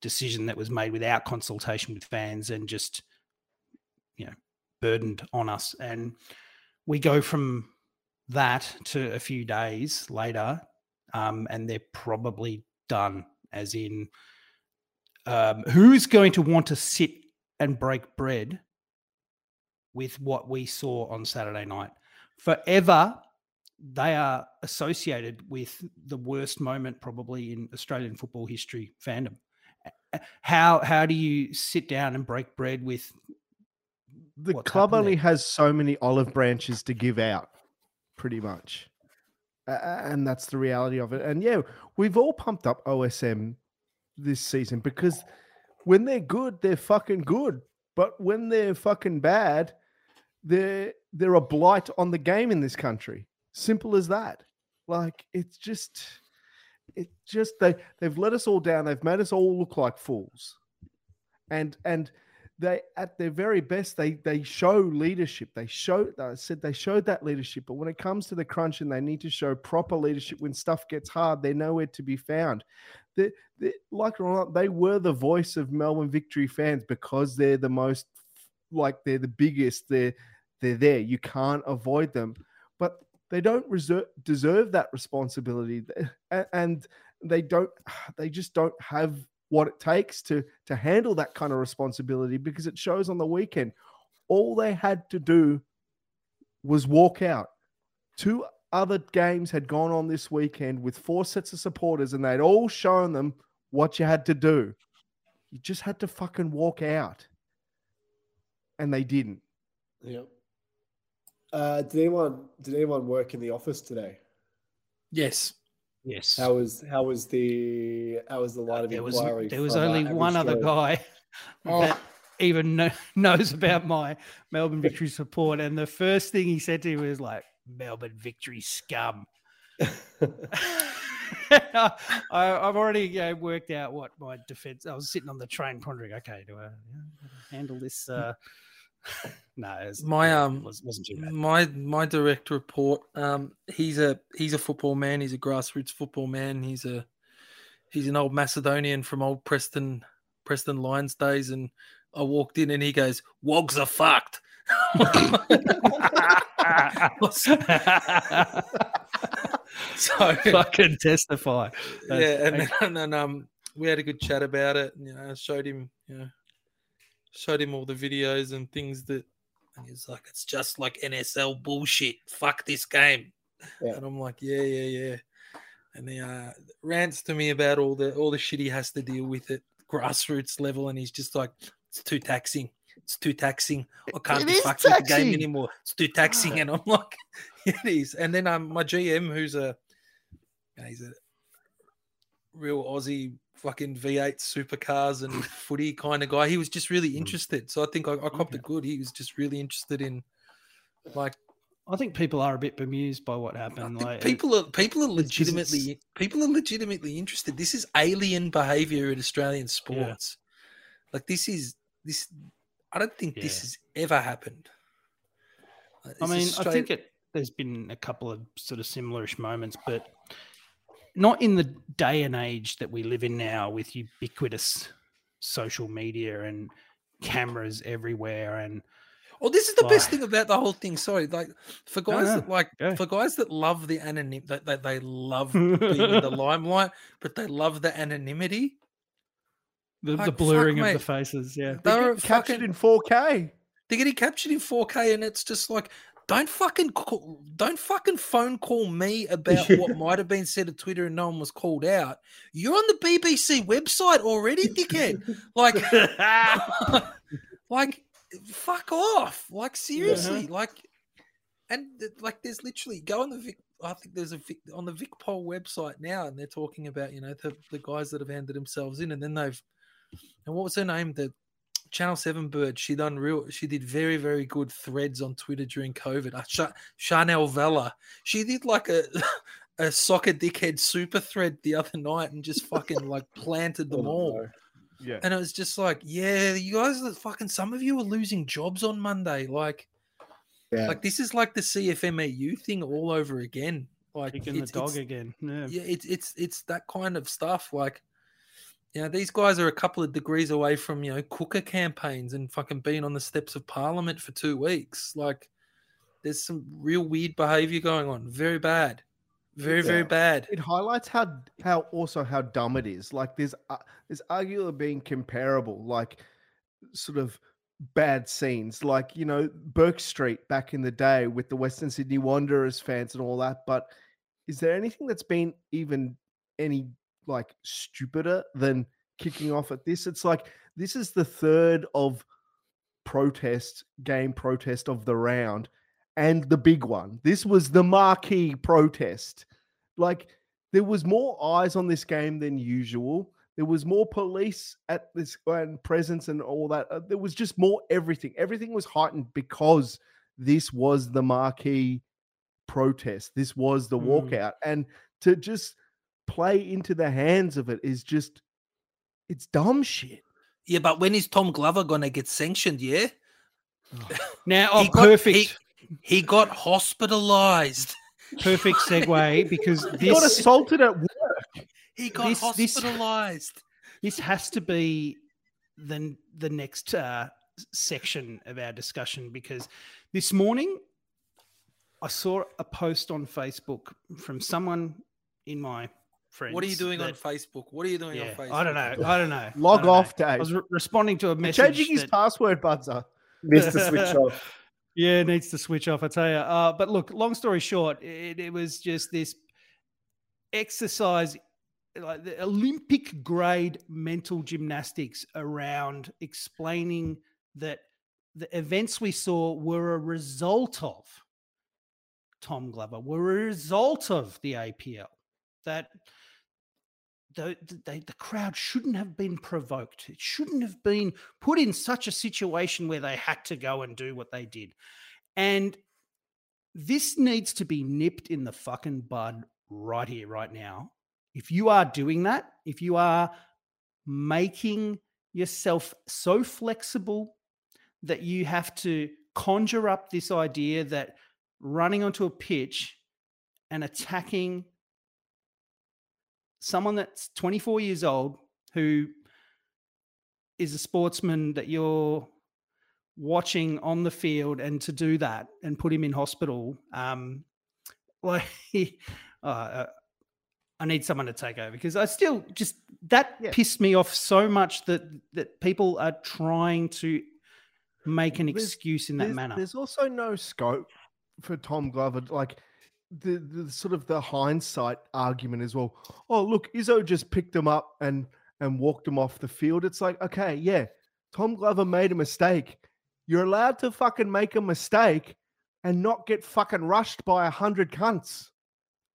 decision that was made without consultation with fans and just you know burdened on us and we go from that to a few days later um, and they're probably done as in um, who's going to want to sit and break bread with what we saw on saturday night forever they are associated with the worst moment probably in australian football history fandom how how do you sit down and break bread with the club only there? has so many olive branches to give out, pretty much. A- and that's the reality of it. And yeah, we've all pumped up OSM this season because when they're good, they're fucking good. But when they're fucking bad, they're they're a blight on the game in this country. Simple as that. Like it's just it just they they've let us all down. They've made us all look like fools. And and they at their very best they they show leadership. They show i said they showed that leadership but when it comes to the crunch and they need to show proper leadership when stuff gets hard they're nowhere to be found. They, they, like or not they were the voice of melbourne victory fans because they're the most like they're the biggest they're they're there. You can't avoid them but they don't reserve, deserve that responsibility. And they don't they just don't have what it takes to to handle that kind of responsibility because it shows on the weekend all they had to do was walk out two other games had gone on this weekend with four sets of supporters and they'd all shown them what you had to do you just had to fucking walk out and they didn't Yeah. Uh, did anyone did anyone work in the office today? Yes. Yes. How was how was the how was the line of there was inquiry? there was uh, only one other Joe? guy *laughs* Oh. that even kno- knows about my Melbourne Victory support, and the first thing he said to me was like, "Melbourne Victory scum." *laughs* I, I've already you know, worked out what my defense. I was sitting on the train pondering, okay, do I handle this? Uh... *laughs* no, it was, My, yeah, um, was, wasn't too bad. My my direct report. Um, he's a he's a football man. He's a grassroots football man. He's a he's an old Macedonian from old Preston Preston Lions days. And I walked in and he goes, "Wogs are fucked." *laughs* so Fucking testify. That's- yeah, and then, and then um, we had a good chat about it. And, you know, I showed him, you know, showed him all the videos and things that, and he's like, "It's just like NSL bullshit. Fuck this game." Yeah. And I'm like, "Yeah, yeah, yeah." And he uh, rants to me about all the all the shit he has to deal with at grassroots level, and he's just like, "It's too taxing. It's too taxing. I can't It be fucked with the game anymore. It's too taxing." And I'm like, *laughs* "It is." And then um, my GM, who's a he's a real Aussie fucking V8 supercars and *laughs* footy kind of guy. He was just really mm. interested. So I think I, I copped it good. He was just really interested in like I think people are a bit bemused by what happened. Like, people are people are it's 'cause it's- legitimately people are legitimately interested. This is alien behavior in Australian sports. Like this is this I don't think this has ever happened. Like, I mean, I think it. There's been a couple of sort of similarish moments, but not in the day and age that we live in now, with ubiquitous social media and cameras everywhere. And Oh, this is the best thing about the whole thing. Sorry, like for guys no, that like go. for guys that love the anonymity, that, that they love *laughs* being in the limelight, but they love the anonymity. the, Like, the fuck, blurring of the faces, yeah. They They're captured fucking in 4k they're getting captured in 4K, and it's just like don't fucking call, don't fucking phone call me *laughs* about what might have been said at Twitter and no one was called out. You're on the BBC website already, dickhead. Like, *laughs* like, fuck off. Like, seriously, uh-huh. like, and like, there's literally go on the Vic. I think there's a Vic on the Vic Pol website now, and they're talking about you know the, the guys that have handed themselves in, and then they've and what was her name? The Channel Seven bird. She done real. She did very very good threads on Twitter during COVID. Uh, Sha- Chanel Vella. She did like a *laughs* a soccer dickhead super thread the other night and just fucking like planted them Oh, all. no. yeah And it was just like, yeah, you guys are fucking. Some of you are losing jobs on Monday. Like, Yeah. like this is like the CFMEU thing all over again. Like, Kicking the dog it's, again. Yeah. yeah, it's it's it's that kind of stuff. Like, you know, these guys are a couple of degrees away from you know cooker campaigns and fucking being on the steps of Parliament for two weeks. Like, there's some real weird behavior going on. Very bad, very very bad. it highlights how how also how dumb it is. Like there's uh, there's arguably being comparable, like sort of bad scenes, like you know Bourke Street back in the day with the Western Sydney Wanderers fans and all that. But is there anything that's been even any like stupider than kicking off at this? It's like this is the third of protest game protest of the round and the big one. This was the marquee protest. Like there was more eyes on this game than usual. There was more police at this and presence and all that. Uh, There was just more everything. Everything was heightened because this was the marquee protest. This was the Mm. walkout. And to just play into the hands of it is just it's dumb shit. Yeah, but when is Tom Glover gonna get sanctioned? Yeah, *laughs* Now, oh, He got- perfect, he got hospitalized. perfect segue *laughs* because He got this assaulted at work. He got This- this- hospitalized. this has to be the the next uh, section of our discussion because this morning I saw a post on Facebook from someone in my friends. What are you doing on Facebook? What are you doing Yeah, on Facebook? I don't know. I don't know. Log don't know. off, I was re- responding to a You're message. changing his that- password, Buzzer. Missed the switch *laughs* off. Yeah, needs to switch off. I tell you. Uh, but look, long story short, it, it was just this exercise, like the Olympic grade mental gymnastics around explaining that the events we saw were a result of Tom Glover, were a result of the APL. That the, the, the crowd shouldn't have been provoked. It shouldn't have been put in such a situation where they had to go and do what they did. And this needs to be nipped in the fucking bud right here, right now. If you are doing that, if you are making yourself so flexible that you have to conjure up this idea that running onto a pitch and attacking someone that's 24 years old who is a sportsman that you're watching on the field and to do that and put him in hospital um *laughs* like uh, uh, i need someone to take over because i still just that Yeah. pissed me off so much that that people are trying to make an There's- excuse in that there's, manner There's also no scope for Tom Glover. Like the, the sort of the hindsight argument as well. Oh, look, Izzo just picked him up and and walked him off the field. It's like, okay, yeah, Tom Glover made a mistake. You're allowed to fucking make a mistake and not get fucking rushed by a hundred cunts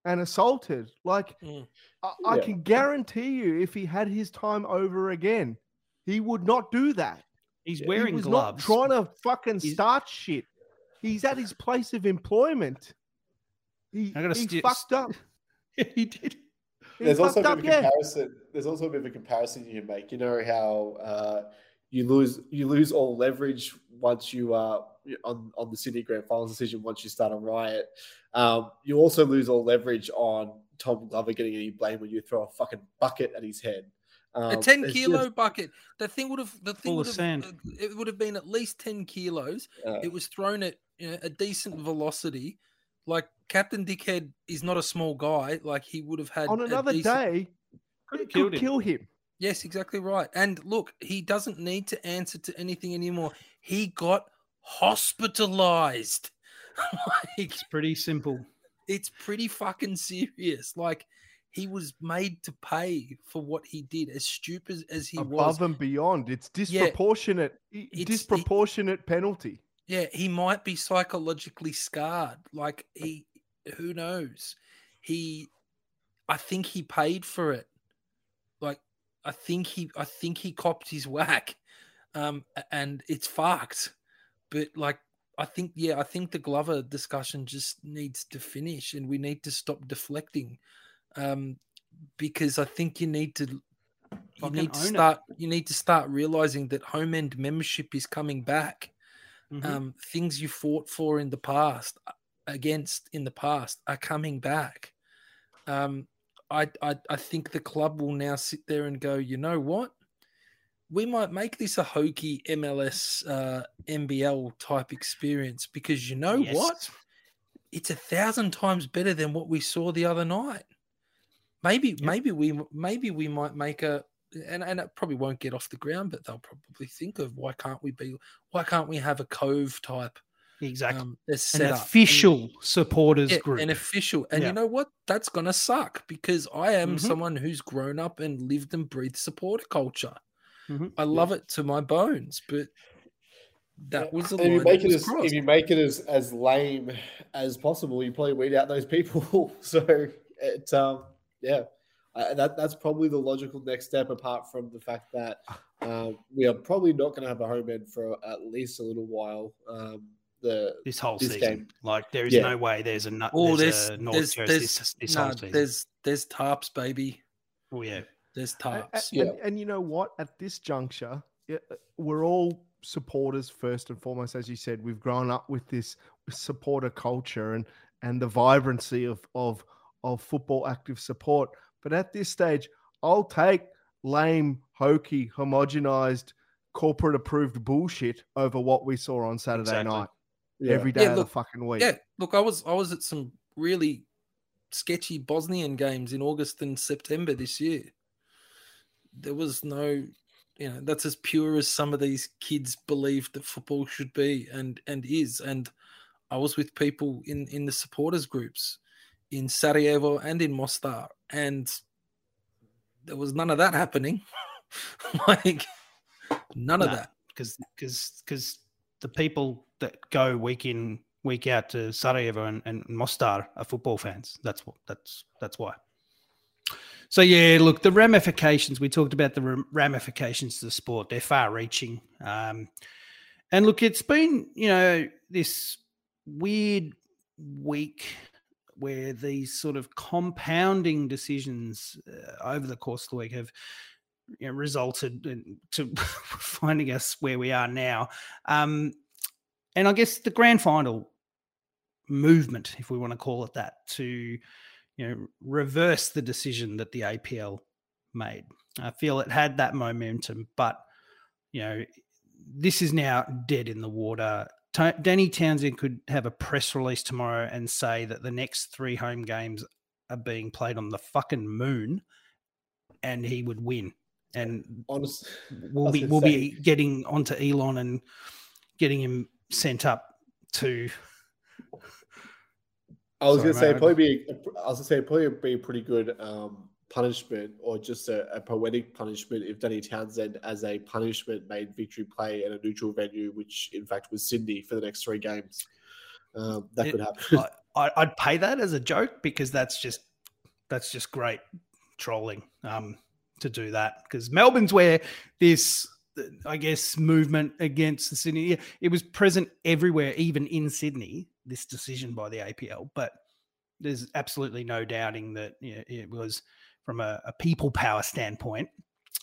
and assaulted. Like, Mm. I, I Yeah. can guarantee you, if he had his time over again, he would not do that. he's He wearing was gloves Not trying to fucking He's- start shit. He's at his place of employment. He, I gotta he sti- fucked up. *laughs* he did He There's also a fucked bit of up, a yeah. comparison. There's also a bit of a comparison you can make. You know how uh, you lose you lose all leverage once you uh on on the Sydney Grand Finals decision once you start a riot. Um, you also lose all leverage on Tom Glover getting any blame when you throw a fucking bucket at his head. Um, a 10 kilo just- bucket. The thing would have the thing Full would of have sand. it would have been at least 10 kilos. uh, It was thrown at you know, a decent velocity. Like Captain Dickhead is not a small guy. Like he would have had On another decent- day, Could have it could him. kill him. Yes, exactly right. And look, he doesn't need to answer to anything anymore. He got hospitalized. *laughs* like, it's pretty simple it's pretty fucking serious. Like he was made to pay for what he did, as stupid as he was. above and beyond. It's disproportionate. i- It's- it- disproportionate penalty. Yeah, he might be psychologically scarred. Like he, who knows? He, I think he paid for it. Like I think he, I think he copped his whack, um, and it's fucked. But like, I think, yeah, I think the Glover discussion just needs to finish, and we need to stop deflecting, um, because I think you need to. You need to own it. start. You need to start realizing that home end membership is coming back Mhm. um, things you fought for in the past uh, against in the past are coming back. Um, I, I I think the club will now sit there and go, you know what? We might make this a hokey MLS uh, MBL type experience because you know what? It's a thousand times better than what we saw the other night. Maybe maybe we maybe we might make a and, and it probably won't get off the ground, but they'll probably think of why can't we be why can't we have a cove type exactly um an set up? And- official supporters yeah, group an official. And Yeah. you know what? That's gonna suck because I am Mhm. someone who's grown up and lived and breathed supporter culture. Mhm. I love it to my bones, but that was the if you make it as crossed. if you make it as, as lame as possible, you probably weed out those people. *laughs* so it um yeah, uh, that that's probably the logical next step. Apart from the fact that um, we are probably not going to have a home end for at least a little while. Um, the this whole this season. game. Like there is Yeah. no way there's a nut. Oh, there's, there's a North there's Coast there's this, this no, whole season. there's there's tarps, baby. oh yeah, There's A- a- tarps. Yeah. And, and you know what? At this juncture, we're all supporters first and foremost. As you said, we've grown up with this supporter culture and and the vibrancy of of of football active support. But at this stage, I'll take lame, hokey, homogenized, corporate approved bullshit over what we saw on Saturday Exactly. night Yeah. every day Yeah, of look, the fucking week. Yeah, look, I was I was at some really sketchy Bosnian games in August and September this year. There was no, you know, that's as pure as some of these kids believe that football should be and and is. And I was with people in in the supporters groups in Sarajevo and in Mostar, and there was none of that happening. *laughs* like none of that. because because because the people that go week in week out to Sarajevo and, and Mostar are football fans. That's what that's that's why. So yeah, look, the ramifications we talked about the ramifications to the sport. They're far-reaching, um, and look, it's been you know this weird week where these sort of compounding decisions uh, over the course of the week have you know, resulted in to *laughs* finding us where we are now. Um, and I guess the grand final movement, if we want to call it that, to you know reverse the decision that the APL made. I feel it had that momentum, but you know this is now dead in the water. Ta- Danny Townsend could have a press release tomorrow and say that the next three home games are being played on the fucking moon, and he would win. And Honest, we'll be we'll be getting onto Elon and getting him sent up to I was Sorry, gonna say mate. probably be. I was gonna say probably be a pretty good um, punishment, or just a, a poetic punishment, if Danny Townsend, as a punishment, made victory play at a neutral venue, which in fact was Sydney for the next three games. Um, that It- could happen. *laughs* I, I'd pay that as a joke because that's just that's just great trolling um, to do that because Melbourne's where this I guess movement against the Sydney it was present everywhere, even in Sydney. This decision by the APL, but there's absolutely no doubting that you know, it was from a, a people power standpoint,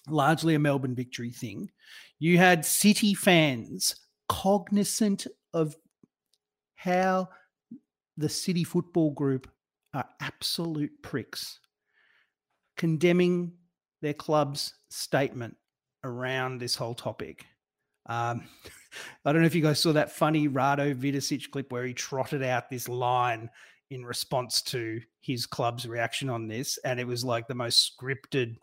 largely a Melbourne victory thing. You had City fans cognizant of how the City Football Group are absolute pricks, condemning their club's statement around this whole topic. Um, *laughs* I don't know if you guys saw that funny Rado Vidošić clip where he trotted out this line in response to his club's reaction on this, and it was like the most scripted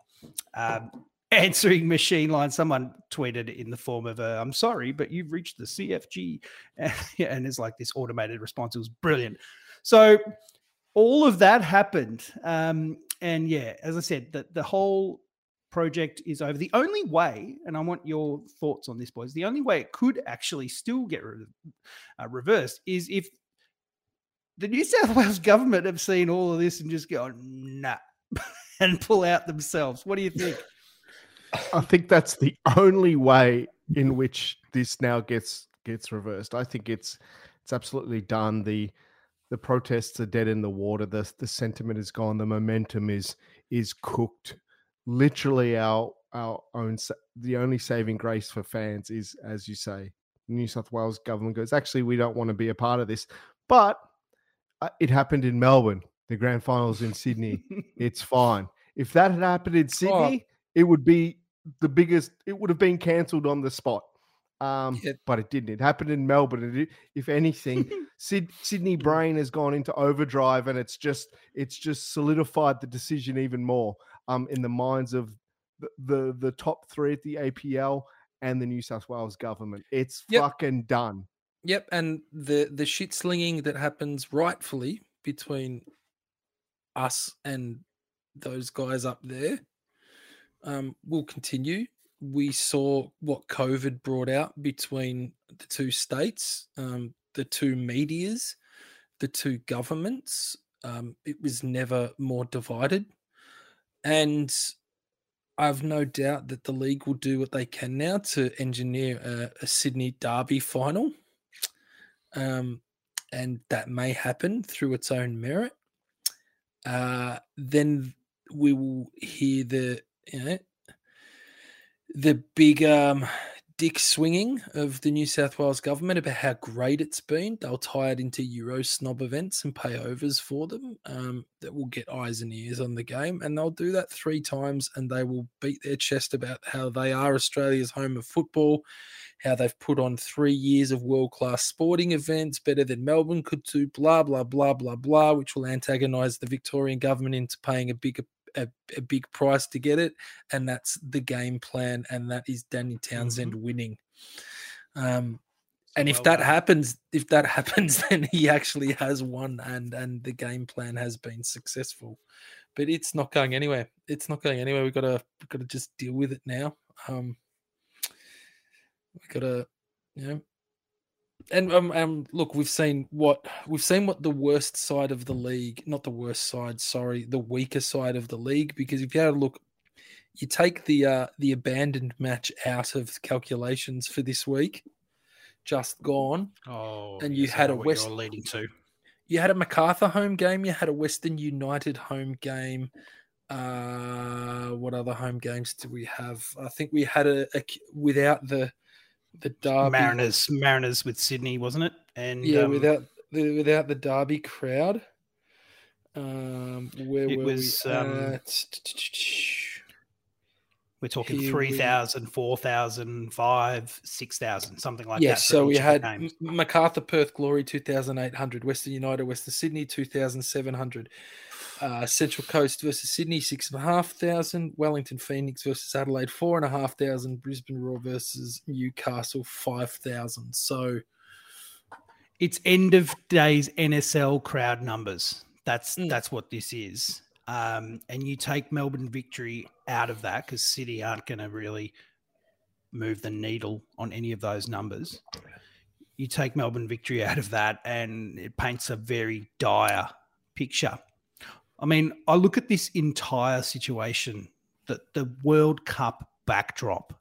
um, *laughs* answering machine line. Someone tweeted in the form of a, "I'm sorry, but you've reached the CFG," and, *laughs* and it's like this automated response. It was brilliant. So all of that happened, um, and yeah, as I said, the the whole project is over. The only way, and I want your thoughts on this, boys. The only way it could actually still get re- uh, reversed is if the New South *laughs* Wales government have seen all of this and just go, nah, *laughs* and pull out themselves. What do you think? I think that's the only way in which this now gets gets reversed. I think it's it's absolutely done. The the protests are dead in the water. The the sentiment is gone. The momentum is is cooked. Literally, our our own the only saving grace for fans is, as you say, New South Wales government goes. Actually, we don't want to be a part of this, but it happened in Melbourne. The grand finals in Sydney. *laughs* It's fine. If that had happened in Sydney, it would be the biggest. It would have been cancelled on the spot. Um, Yeah. but it didn't. It happened in Melbourne. it- if anything, *laughs* Syd, Sydney brain has gone into overdrive, and it's just it's just solidified the decision even more um, in the minds of the, the the top three at the APL and the New South Wales government. It's Yep. fucking done. Yep, and the the shit slinging that happens rightfully between us and those guys up there um, will continue. We saw what COVID brought out between the two states, um, the two medias, the two governments. Um, it was never more divided, and I've no doubt that the league will do what they can now to engineer a, a Sydney Derby final um, and that may happen through its own merit. Uh, then we will hear the you know the big um, dick swinging of the New South Wales government about how great it's been. They'll tie it into Euro snob events and pay overs for them um, that will get eyes and ears on the game. And they'll do that three times and they will beat their chest about how they are Australia's home of football, how they've put on three years of world class sporting events better than Melbourne could do, blah, blah, blah, blah, blah, which will antagonise the Victorian government into paying a bigger a, a, big price to get it, and that's the game plan, and that is Danny Townsend mm-hmm. winning. Um, and if well that done. happens, if that *laughs* happens, then he actually has won, and and the game plan has been successful. But it's not going anywhere. It's not going anywhere. We've got to we've got to just deal with it now. Um, we got to, you know, and um, um, look, we've seen what we've seen what the worst side of the league, not the worst side, sorry, the weaker side of the league. Because if you had a look, you take the uh, the abandoned match out of calculations for this week, just gone. Oh, and you yes, had a West leading to. You had a Macarthur home game. You had a Western United home game. Uh, what other home games do we have? I think we had a, a without the the Derby Mariners, Mariners with Sydney, wasn't it? And yeah, um, without the without the Derby crowd. Um, where it was. We um, we're talking Here 3,000, 4,000, 5, 6,000, something like yeah, that. Yeah, so we had. Macarthur Perth Glory 2,800, Western United, Western Sydney 2,700, uh, Central Coast versus Sydney, six and a half thousand. Wellington Phoenix versus Adelaide, four and a half thousand. Brisbane Roar versus Newcastle, five thousand. So it's end of days NSL crowd numbers. That's mm. that's what this is. Um, and you take Melbourne victory out of that because City aren't going to really move the needle on any of those numbers. You take Melbourne victory out of that, and it paints a very dire picture I mean, I look at this entire situation, that the World Cup backdrop.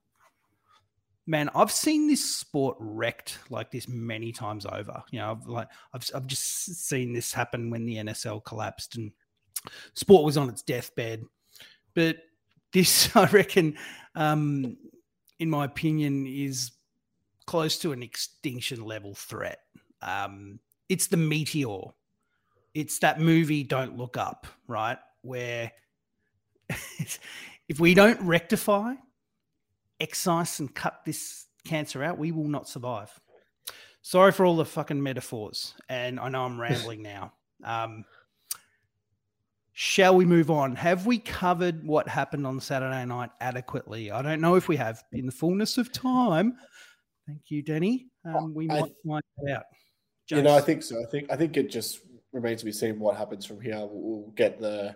Man, I've seen this sport wrecked like this many times over. You know, I've like I've I've just seen this happen when the NSL collapsed and sport was on its deathbed. But this, *laughs* I reckon, um, in my opinion, is close to an extinction level threat. Um, it's the meteor it's that movie Don't Look Up, right? Where *laughs* if we don't rectify, excise, and cut this cancer out, we will not survive. Sorry for all the fucking metaphors, and I know I'm rambling now. Um, shall we move on? Have we covered what happened on Saturday night adequately? I don't know if we have. In the fullness of time, thank you, Denny. Um, we might find out. You know, I think so. I think I think it just remains to be seen what happens from here. We'll, we'll get the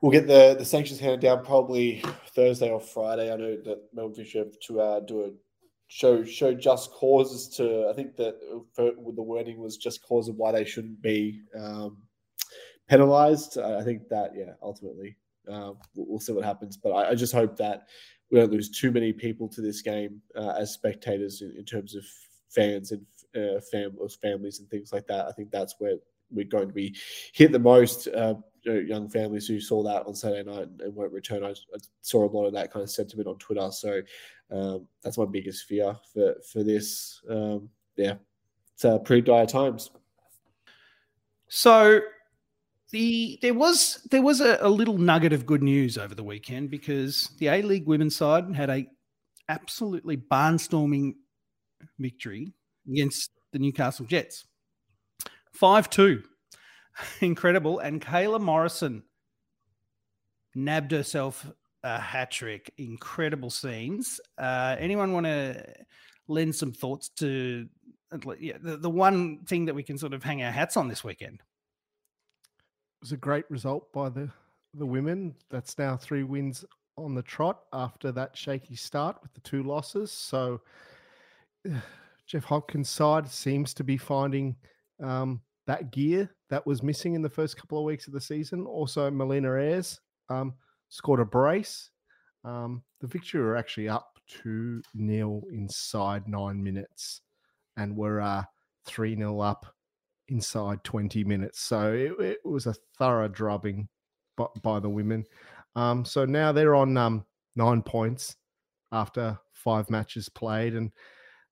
we'll get the the sanctions handed down probably Thursday or Friday. I know that Melbourne Fish have to uh, do a show show just causes to. I think that for, the wording was just cause of why they shouldn't be um, penalised. I think that yeah, ultimately we'll, we'll, see what happens. But I, I, just hope that we don't lose too many people to this game uh, as spectators in, in, terms of fans and uh, fam- families and things like that. I think that's where we're going to be hit the most. Uh, young families who saw that on Saturday night and won't return. I, I, saw a lot of that kind of sentiment on Twitter. So um, that's my biggest fear for for this. Um, yeah, it's uh, pretty dire times. So the there was there was a, a little nugget of good news over the weekend because the A League women's side had a absolutely barnstorming victory against the Newcastle Jets. 5 2. *laughs* Incredible. And Kayla Morrison nabbed herself a hat trick. Incredible scenes. Uh, anyone want to lend some thoughts to yeah, the, the one thing that we can sort of hang our hats on this weekend? Was a great result by the, the women. That's now three wins on the trot after that shaky start with the two losses. So *sighs* Jeff Hopkins' side seems to be finding um, that gear that was missing in the first couple of weeks of the season. Also, Melina Ayres um, scored a brace. Um, the victory were actually up 2 0 inside nine minutes and were uh, 3 uh, 0 up inside 20 minutes. So it, it was a thorough drubbing by, by the women. Um, so now they're on um, nine points after five matches played, and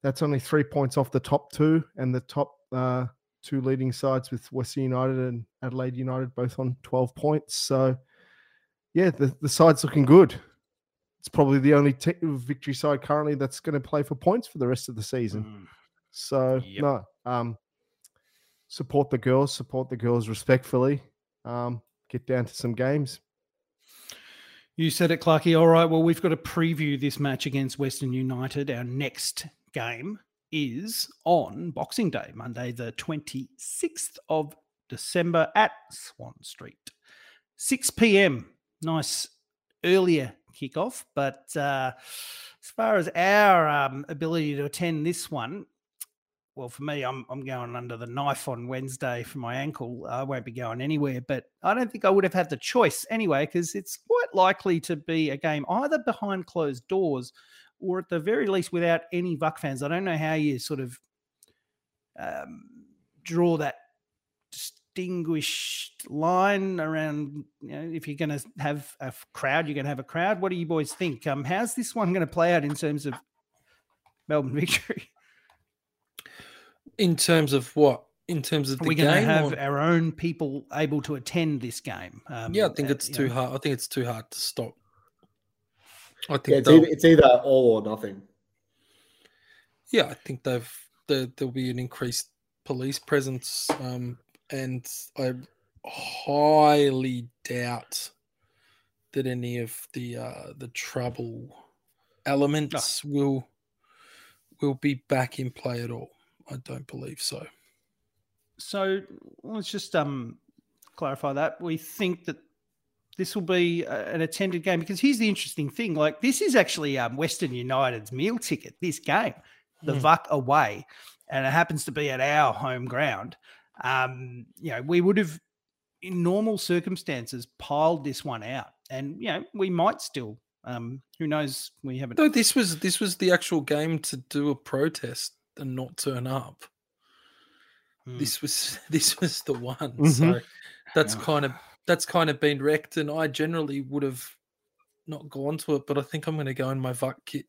that's only three points off the top two and the top uh, two leading sides with Western United and Adelaide United both on 12 points. So, yeah, the, the side's looking good. It's probably the only te- victory side currently that's going to play for points for the rest of the season. Mm. So, Yep. no, um, support the girls, support the girls respectfully. Um, get down to some games. You said it, Clarky. All right. Well, we've got to preview this match against Western United. Our next game is on Boxing Day, Monday, the 26th of December at Swan Street. 6 p.m. Nice earlier kickoff. But uh, as far as our um, ability to attend this one, well, for me, I'm I'm going under the knife on Wednesday for my ankle. I won't be going anywhere, but I don't think I would have had the choice anyway, because it's quite likely to be a game either behind closed doors or at the very least without any Vuck fans. I don't know how you sort of um, draw that distinguished line around. You know, if you're going to have a crowd, you're going to have a crowd. What do you boys think? Um, how's this one going to play out in terms of Melbourne *laughs* victory? In terms of what? In terms of Are the we going to have or- our own people able to attend this game? Um, yeah, I think uh, it's too know, hard. I think it's too hard to stop. I think Yeah, it's either, it's either all or nothing. yeah, I think they've there, there'll be an increased police presence, um, and I highly doubt that any of the uh, the trouble elements will will be back in play at all. I don't believe so. So let's just um, clarify that. We think that this will be an attended game because here's the interesting thing: like this is actually um, Western United's meal ticket. This game, the Hmm. Vuck away, and it happens to be at our home ground. Um, you know, we would have, in normal circumstances, piled this one out, and you know, we might still. Um, who knows? We haven't. No, this was this was the actual game to do a protest and not turn up. Hmm. This was *laughs* this was the one. Mhm. So that's Yeah. kind of that's kind of been wrecked, and I generally would have not gone to it, but I think I'm going to go in my VUC kit.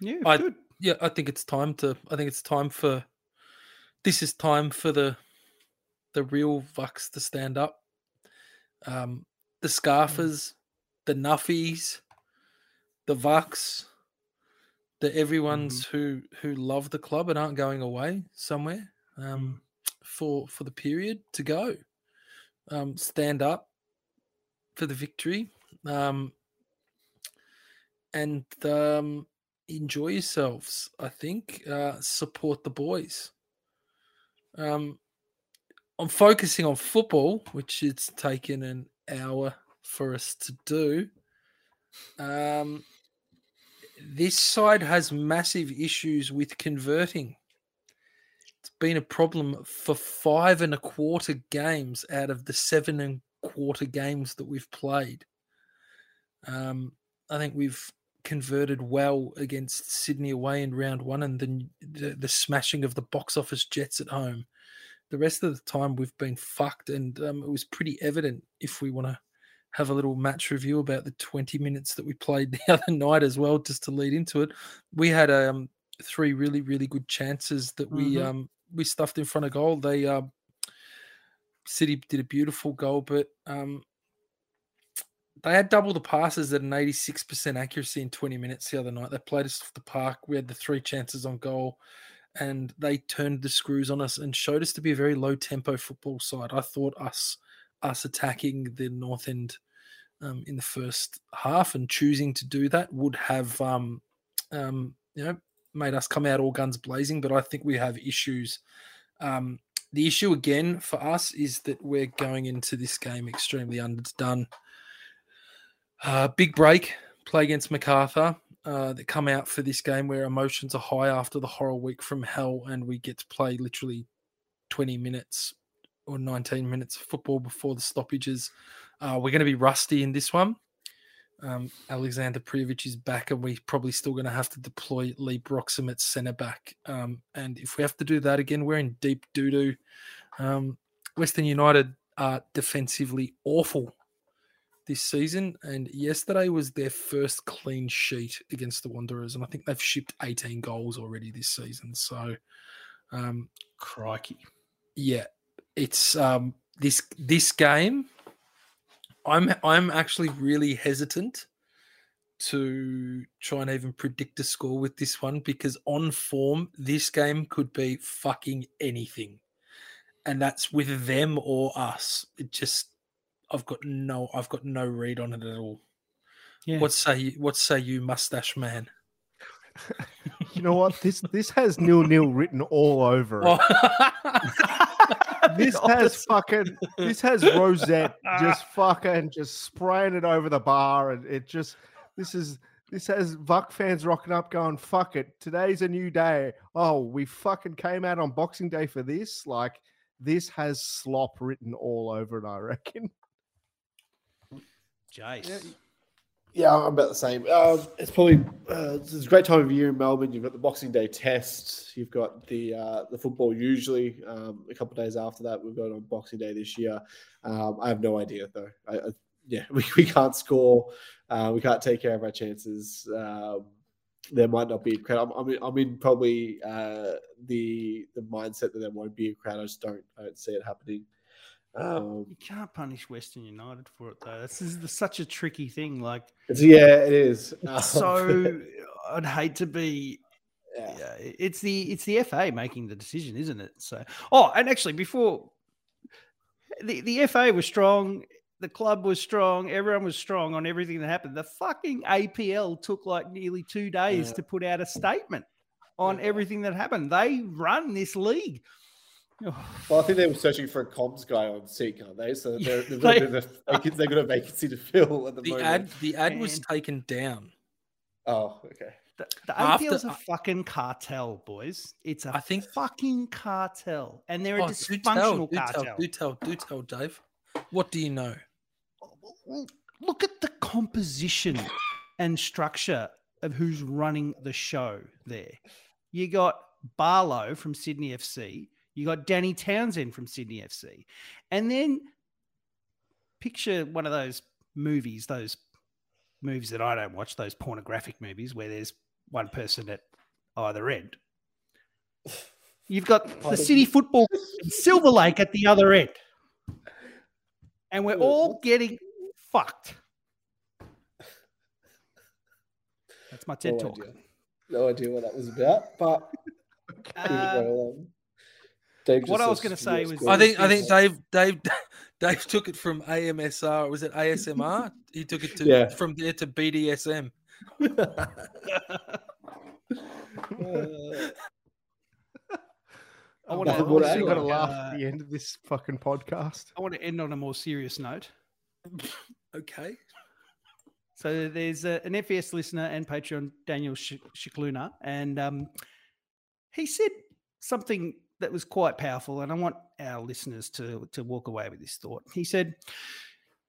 yeah, I- good. Yeah, I think it's time to. I think it's time for. This is time for the, the real Vucks to stand up. Um, the Scarfers, the Nuffies, the Vucks, the everyone's who who love the club and aren't going away somewhere um, for for the period to go. Um, stand up for the victory, um, and um, enjoy yourselves. I think uh, support the boys. Um, I'm focusing on football, which it's taken an hour for us to do. Um, this side has massive issues with converting. It's been a problem for five and a quarter games out of the seven and a quarter games that we've played. Um, I think we've converted well against Sydney away in round one, and then the, the smashing of the box office Jets at home. The rest of the time we've been fucked, and um, it was pretty evident. If we want to have a little match review about the 20 minutes that we played *laughs* the other night as well, just to lead into it, we had um, three really really good chances that we Mhm. um, we stuffed in front of goal. They uh, City did a beautiful goal, but um, they had double the passes at an 86% accuracy in 20 minutes the other night. They played us off the park. We had the three chances on goal, and they turned the screws on us and showed us to be a very low tempo football side. I thought us us attacking the north end um, in the first half and choosing to do that would have um, um, you know made us come out all guns blazing. But I think we have issues. Um, the issue again for us is that we're going into this game extremely underdone. Uh, big break, play against Macarthur. Uh, that come out for this game where emotions are high after the horror week from hell, and we get to play literally 20 minutes or 19 minutes of football before the stoppages. Uh, we're going to be rusty in this one. Um, Alexander Prijovic is back, and we're probably still going to have to deploy Leigh Broxham at centre back. Um, and if we have to do that again, we're in deep doo doo. Um, Western United are defensively awful. this season, and yesterday was their first clean sheet against the Wanderers, and I think they've shipped 18 goals already this season. So, um, Crikey. yeah, it's um, this this game. I'm I'm actually really hesitant to try and even predict a score with this one because on form, this game could be fucking anything, and that's with them or us. It just, I've got no, I've got no read on it at all. Yeah. What say you? What say you, mustache man? *laughs* You know what? This this has nil nil written all over it. Oh. *laughs* *laughs* This has fucking this has Rosette *laughs* just fucking just spraying it over the bar, and it just this is this has Vuck fans rocking up, going fuck it. Today's a new day. Oh, we fucking came out on Boxing Day for this. Like this has slop written all over it. I reckon. Jace. Yeah, I'm about the same. Um, it's probably uh, it's a great time of year in Melbourne. You've got the Boxing Day test. You've got the uh, the football. Usually, um, a couple of days after that, we've got on Boxing Day this year. Um, I have no idea though. I, I, yeah, *laughs* we, we can't score. Uh, we can't take care of our chances. Um, there might not be a crowd. I'm, I'm, in, I'm in probably uh, the the mindset that there won't be a crowd. I just don't I don't see it happening. Um, You can't punish Western United for it though. This is the, such a tricky thing. Like, it's, yeah, it is. So *laughs* I'd hate to be. yeah. Yeah, it's the it's the FA making the decision, isn't it? So, oh, and actually, before the the FA was strong, the club was strong, everyone was strong on everything that happened. The fucking APL took like nearly two days Yeah. to put out a statement on Yeah. everything that happened. They run this league. *sighs* Well, I think they were searching for a comms guy on Seek, aren't they? So they're, they've They- got a bit of vacancy, they've got a vacancy to fill at the, the moment. ad, the ad was Man. taken down. Oh, okay. The, the After- APL's a fucking cartel, boys. It's a I think- fucking cartel, and they're a Oh, do tell, dysfunctional do cartel. tell, do tell, do tell, Dave. What do you know? Look at the composition and structure of who's running the show there. You got Barlow from Sydney FC, you got Danny Townsend from Sydney FC, and then picture one of those movies, those movies that I don't watch, those pornographic movies where there's one person at either end. You've got *laughs* the City Football Silver Lake at the other end. And we're all getting fucked. That's my TED No talk. idea. No idea what that was about, but *laughs* keep uh, um, it Uh, going along. Dave what I was gonna say was- I think I think Dave Dave *laughs* Dave took it from AMSR. Was it ASMR? He took it to Yeah. from there to BDSM. Uh, *laughs* I want Nothing to. more to Still add got to laugh uh, at the end of this fucking podcast. I want to end on a more serious note. *laughs* Okay. So there's a, an FES listener and Patreon, Daniel Scicluna, and um, he said something that was quite powerful, and I want our listeners to to walk away with this thought. He said,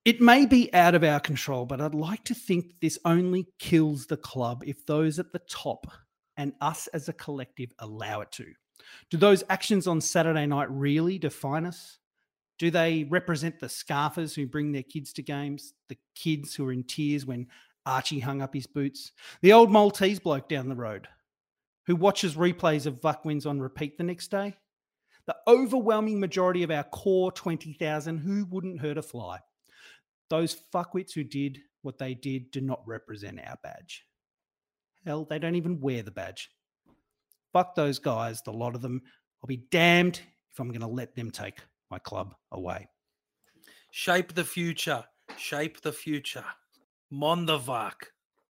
"It may be out of our control, but I'd like to think this only kills the club if those at the top and us as a collective allow it to. Do those actions on Saturday night really define us? Do they represent the scarfers who bring their kids to games, the kids who are in tears when Archie hung up his boots, the old Maltese bloke down the road who watches replays of Vuck wins on repeat the next day? The overwhelming majority of our core 20,000 who wouldn't hurt a fly. Those fuckwits who did what they did do not represent our badge. Hell, they don't even wear the badge. Fuck those guys, the lot of them. I'll be damned if I'm going to let them take my club away. Shape the future. Shape the future. Mondavak.